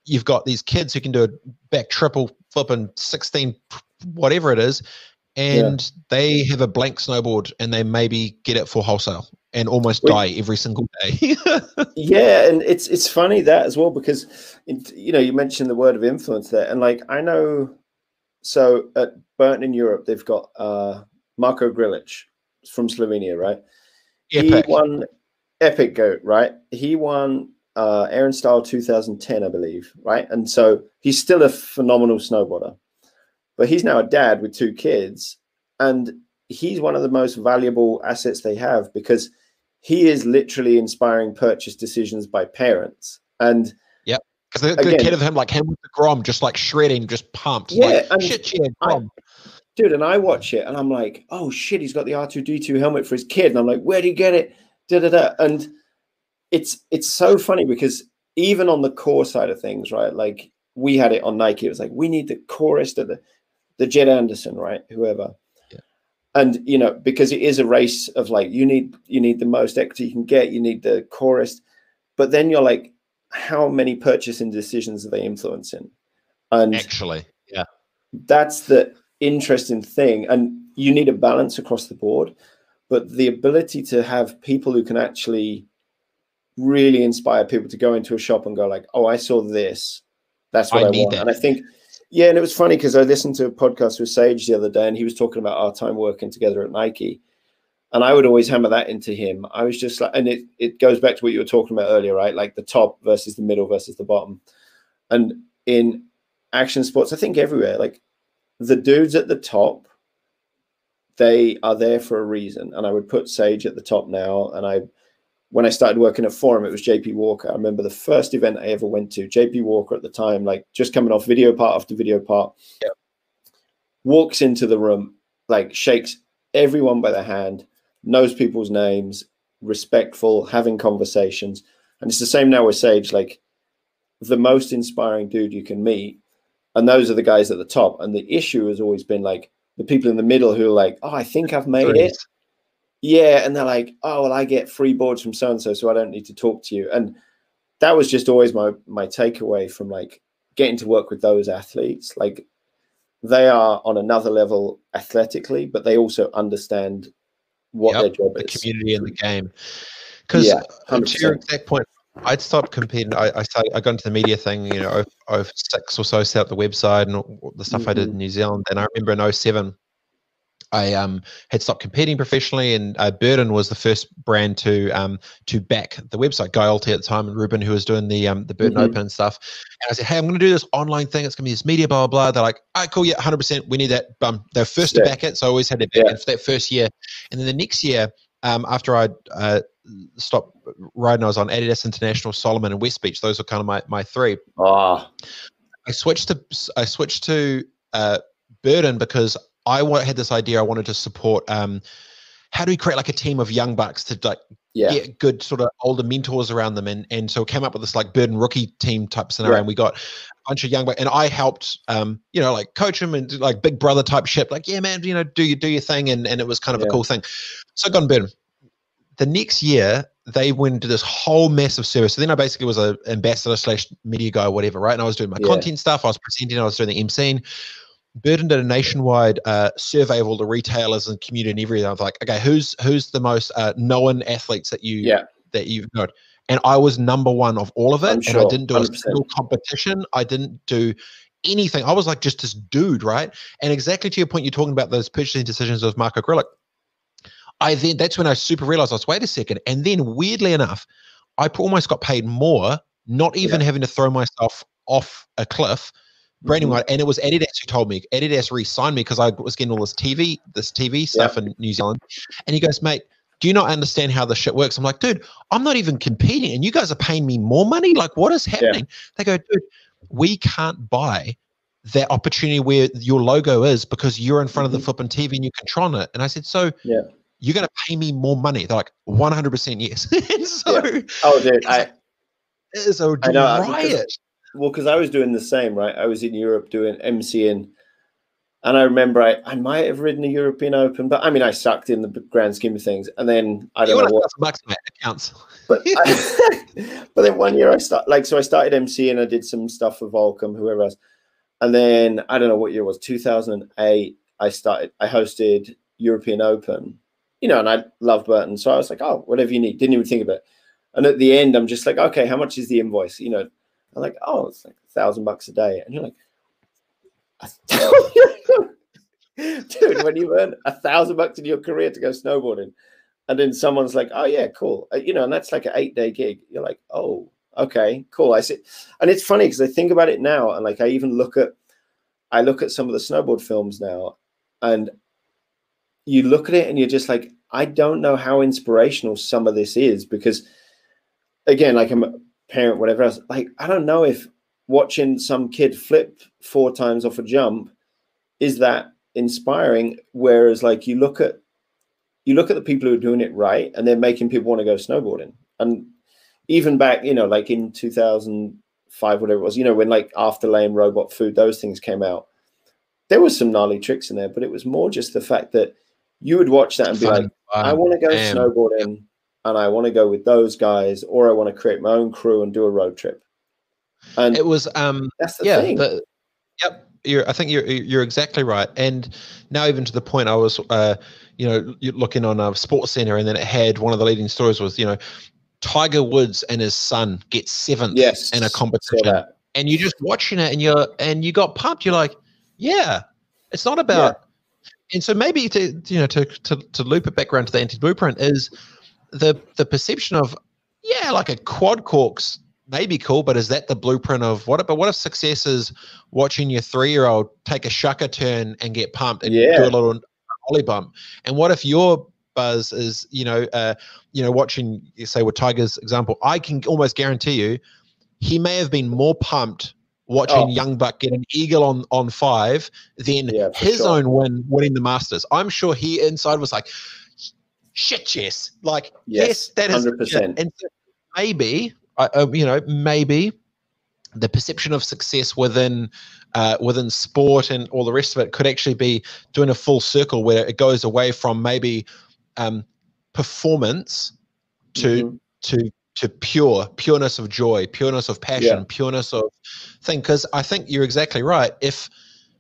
you've got these kids who can do a back triple flip and sixteen whatever it is. And they have a blank snowboard and they maybe get it for wholesale and almost Wait. die every single day. Yeah, and it's it's funny that as well because it, you know you mentioned the word of influence there, and like I know, so at Burton in Europe they've got uh, Marko Grilc from Slovenia, right? Epic. He won Epic Goat, right? He won uh, Air & Style 2010, I believe, right? And so he's still a phenomenal snowboarder, but he's now a dad with two kids, and he's one of the most valuable assets they have because he is literally inspiring purchase decisions by parents. And yeah, Because the, the Again- kid of him, like him with the Grom, just like shredding, just pumped. Yeah, like, and shit, yeah, I- dude, and I watch it and I'm like, oh shit, he's got the R2D2 helmet for his kid. And I'm like, where would he get it? Da da da. And it's it's so funny because even on the core side of things, right? Like we had it on Nike. It was like, we need the chorist of the the Jed Anderson, right? Whoever. Yeah. And you know, because it is a race of like you need you need the most equity you can get, you need the chorus, but then you're like, how many purchasing decisions are they influencing? And Actually, yeah. that's the interesting thing and you need a balance across the board but the ability to have people who can actually really inspire people to go into a shop and go like oh i saw this that's what I i, need want that. and i think yeah and it was funny because i listened to a podcast with sage the other day and he was talking about our time working together at nike. And i would always hammer that into him. I was just like and it, it goes back to what you were talking about earlier right? Like the top versus the middle versus the bottom. And in action sports i think everywhere like the dudes at the top they are there for a reason. And i would put sage at the top now and i when i started working at forum it was jp walker. I remember the first event i ever went to jp walker at the time like just coming off video part after video part. Yeah. walks into the room like shakes everyone by the hand knows people's names respectful having conversations. And it's the same now with sage like the most inspiring dude you can meet. And those are the guys at the top. And the issue has always been like the people in the middle who are like oh i think i've made it yeah and they're like oh well i get free boards from so and so so i don't need to talk to you and that was just always my my takeaway from like getting to work with those athletes like they are on another level athletically but they also understand what Yep, their job the is community in the game. Because Yeah, to your exact point, I'd stopped competing. I, I started. I got into the media thing. You know, oh, oh six or so, set up the website and all the stuff I did Mm-hmm. in New Zealand. And I remember in 07, I um, had stopped competing professionally, and uh, Burton was the first brand to um, to back the website. Guy Alty at the time, and Ruben, who was doing the um, the Burton Mhm. Open and stuff. And I said, "Hey, I'm going to do this online thing. It's going to be this media, blah blah blah." They're like, "All right, cool, yeah, 100. percent We need that." Um, they're first Sick. to back it, so I always had to back Yeah. it for that first year. And then the next year, um, after I uh, stopped riding, I was on Adidas International, Salomon, and West Beach. Those were kind of my my three. ah I switched to I switched to uh, Burton because I had this idea. I wanted to support. Um, how do we create like a team of young bucks to like yeah get good sort of older mentors around them and and so came up with this like burton rookie team type scenario Yeah. and we got a bunch of young bucks and I helped um you know like coach them and do, like big brother type shit like yeah man you know do you do your thing and and it was kind of a cool thing so I got burton the next year they went into this whole massive service so then I basically was a ambassador slash media guy or whatever right and I was doing my Yeah. content stuff I was presenting I was doing the emceeing Burton did a nationwide uh, survey of all the retailers and community and everything. I was like, okay, who's who's the most uh, known athletes that you yeah that you've got? And I was number one of all of it. I'm and I didn't do a 100%. single competition. I didn't do anything. I was like just this dude, right? And exactly to your point, you're talking about those purchasing decisions with Marko Grilc. I then that's when I super realized I was wait a second. And then weirdly enough, I almost got paid more, not even having to throw myself off a cliff branding Mhm. right and it was adidas who told me adidas re-signed me because i was getting all this tv this tv stuff in new zealand. And he goes mate do you not understand how this shit works? I'm like dude i'm not even competing and you guys are paying me more money? Like what is happening? They go dude we can't buy that opportunity where your logo is because you're in front of the Mhm. flipping tv and you control it. And i said so Yeah. you're going to pay me more money? They're like 100% yes. And so oh dude i is a I know, riot. Well, because I was doing the same, right? I was in Europe doing MCing, and I remember I, I might have ridden a European Open, but I mean I sucked in the grand scheme of things. And then I don't you know what bucks, mate, counts. But I, but then one year I start like so I started MC and I did some stuff for Volcom, whoever else, and then I don't know what year it was 2008. I started I hosted European Open, you know, and I love Burton, so I was like, oh, whatever you need. Didn't even think of it. And at the end, I'm just like, okay, how much is the invoice? You know, I'm like, oh, it's like a thousand bucks a day, and you're like, dude, when you earn a thousand bucks in your career to go snowboarding, and then someone's like, oh yeah, cool, uh, you know, and that's like an eight day gig. You're like, oh, okay, cool. I see, and it's funny because I think about it now, and like I even look at, I look at some of the snowboard films now, and you look at it and you're just like, I don't know how inspirational some of this is because, again, like I'm parent, whatever else. Like I don't know if watching some kid flip four times off a jump is that inspiring. Whereas, like you look at you look at the people who are doing it right and they're making people want to go snowboarding. And even back, you know, like in 2005, whatever it was, you know, when like Afterlay, Robot Food, those things came out, there was some gnarly tricks in there, but it was more just the fact that you would watch that and be like, I want to go snowboarding and I want to go with those guys, or I want to create my own crew and do a road trip. And it was, um, that's the yeah, thing. The, yep. You're, I think you're you're exactly right. And now even to the point, I was, uh, you know, looking on a sports center, and then it had one of the leading stories was, you know, Tiger Woods and his son get seventh yes, in a competition, and you're just watching it, and you're and you got pumped. You're like, yeah, it's not about. Yeah and so maybe to you know to, to to loop it back around to the anti blueprint is the the perception of yeah like a quad corks may be cool, but is that the blueprint of what? But what if success is watching your three year old take a shucker turn and get pumped and yeah. do a little ollie bump? And what if your buzz is you know uh, you know watching say with Tiger's example? I can almost guarantee you he may have been more pumped watching oh. Young Buck get an eagle on on five than yeah, his sure. own win winning the Masters. I'm sure he inside was like, shit, yes, like yes, yes that is 100%. And so maybe, uh, you know, maybe the perception of success within uh, within sport and all the rest of it could actually be doing a full circle where it goes away from maybe um, performance to mm-hmm. to to pure pureness of joy pureness of passion yeah. pureness of thing because i think you're exactly right if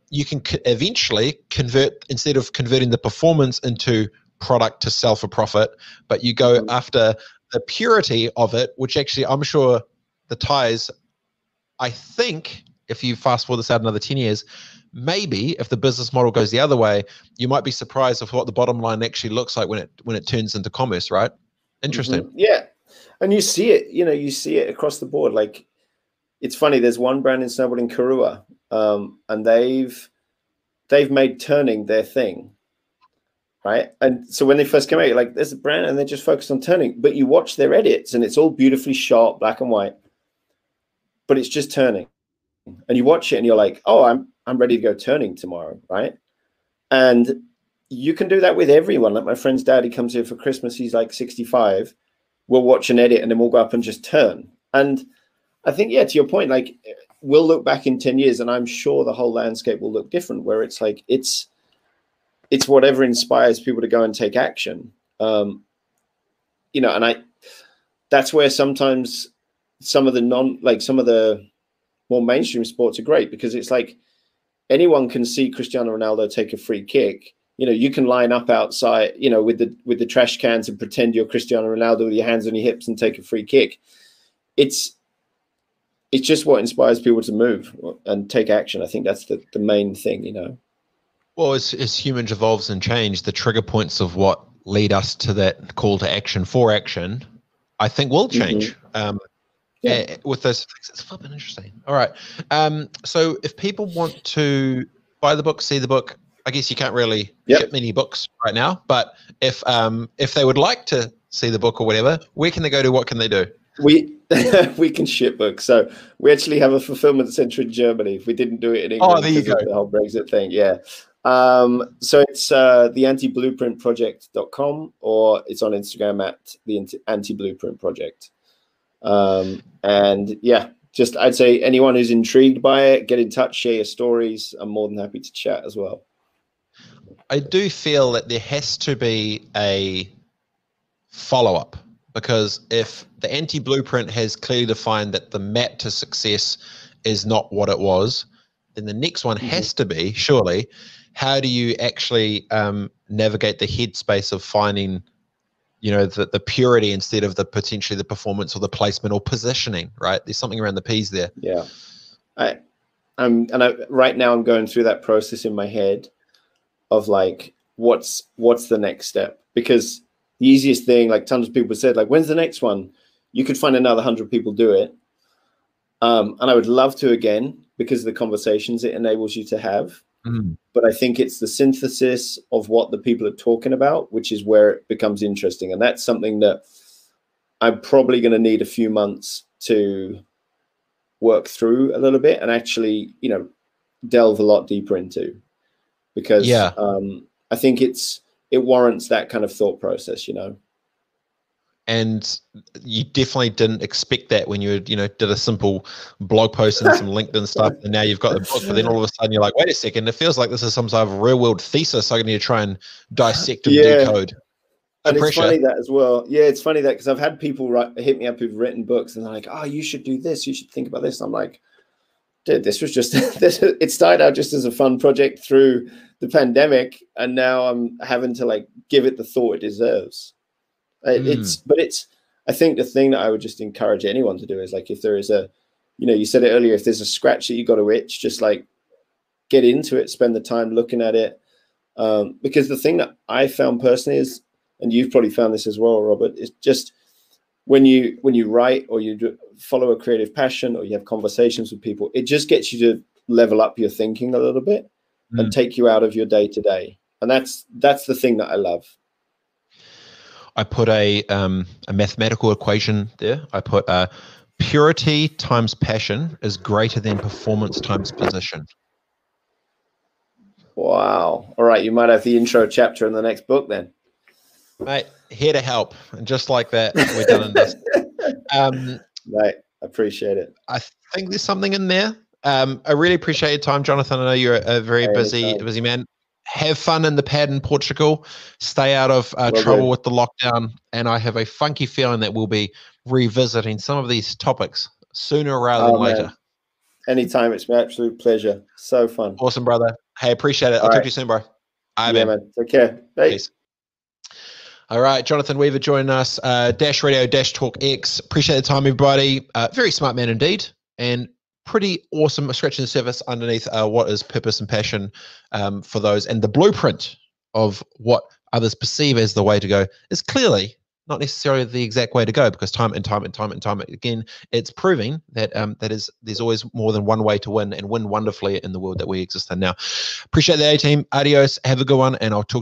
you can co- eventually convert instead of converting the performance into product to sell for profit but you go mm-hmm. after the purity of it which actually i'm sure the ties i think if you fast forward this out another 10 years maybe if the business model goes the other way you might be surprised of what the bottom line actually looks like when it when it turns into commerce right interesting mm-hmm. yeah and you see it, you know, you see it across the board. Like it's funny. There's one brand in snowboarding, Korua, um, and they've they've made turning their thing, right? And so when they first came out, you're like there's a brand, and they're just focused on turning. But you watch their edits, and it's all beautifully shot, black and white, but it's just turning. And you watch it, and you're like, oh, I'm I'm ready to go turning tomorrow, right? And you can do that with everyone. Like my friend's daddy comes here for Christmas. He's like 65 we'll watch an edit and then we'll go up and just turn. And I think, yeah, to your point, like we'll look back in 10 years and I'm sure the whole landscape will look different where it's like it's it's whatever inspires people to go and take action. Um, you know, and I that's where sometimes some of the non like some of the more mainstream sports are great because it's like anyone can see Cristiano Ronaldo take a free kick. You know you can line up outside you know with the with the trash cans and pretend you're cristiano ronaldo with your hands on your hips and take a free kick. It's it's just what inspires people to move and take action. I think that's the, the main thing you know well as, as humans evolves and change the trigger points of what lead us to that call to action for action i think will mm-hmm. change mm-hmm. um, yeah. Uh, with those things it's flipping interesting all right um, so if people want to buy the book see the book I guess you can't really yep. ship many books right now, but if um, if they would like to see the book or whatever, where can they go to? What can they do? We we can ship books. So we actually have a fulfillment center in Germany. We didn't do it in England, oh, there you go. The whole Brexit thing, yeah. Um, so it's uh, the project.com or it's on Instagram at the anti-blueprint project. Um, and yeah, just I'd say anyone who's intrigued by it, get in touch, share your stories. I'm more than happy to chat as well. I do feel that there has to be a follow up because if the anti blueprint has clearly defined that the map to success is not what it was, then the next one mm-hmm. has to be surely how do you actually um, navigate the headspace of finding you know the, the purity instead of the potentially the performance or the placement or positioning right? There's something around the p's there. Yeah. I i'm and i right now i'm going through that process in my head of like what's what's the next step? Because the easiest thing like tons of people said like when's the next one? You could find another 100 people do it. Um, and i would love to again because of the conversations it enables you to have Mm. But I think it's the synthesis of what the people are talking about, which is where it becomes interesting. And that's something that I'm probably going to need a few months to work through a little bit and actually, you know, delve a lot deeper into because yeah. um, I think it's it warrants that kind of thought process, you know and you definitely didn't expect that when you you know did a simple blog post and some linkedin stuff and now you've got the book but then all of a sudden you're like wait a second it feels like this is some sort of real world thesis i need to try and dissect and yeah. decode. And it's funny that as well. Yeah it's funny that because i've had people write, hit me up who've written books and they're like oh you should do this. You should think about this. I'm like dude this was just this it started out just as a fun project through the pandemic and now i'm having to like give it the thought it deserves Mm. It's but it's I think the thing that I would just encourage anyone to do is like if there is a you know you said it earlier if there's a scratch that you got to itch just like get into it spend the time looking at it um, because the thing that I found personally is and you've probably found this as well Robert is just when you when you write or you do, follow a creative passion or you have conversations with people it just gets you to level up your thinking a little bit mm. and take you out of your day to day and that's that's the thing that I love I put a um, a mathematical equation there. I put uh, purity times passion is greater than performance times position. Wow. All right, you might have the intro chapter in the next book then. Mate, here to help. And just like that, we're done in this. Um, right. Appreciate it. I think there's something in there. Um, I really appreciate your time, Jonathan. I know you're a very busy, busy man have fun in the pad in Portugal. Stay out of uh, well trouble with the lockdown. And I have a funky feeling that we'll be revisiting some of these topics sooner rather than oh, later. Man. Anytime. It's my absolute pleasure. So fun. Awesome, brother. Hey, appreciate it. All I'll right. talk to you soon, bro. All right, yeah, man. man. Take care. Bye. Peace. All right, Jonathan Weaver joining us, uh, Dash Radio, Dash Talk X. Appreciate the time, everybody. Uh, very smart man indeed. And pretty awesome scratching the surface underneath uh, what is purpose and passion um, for those. And the blueprint of what others perceive as the way to go is clearly not necessarily the exact way to go because time and time and time and time again it's proving that um, that is there's always more than one way to win and win wonderfully in the world that we exist in now. Appreciate the a team adios. Have a good one and i'll talk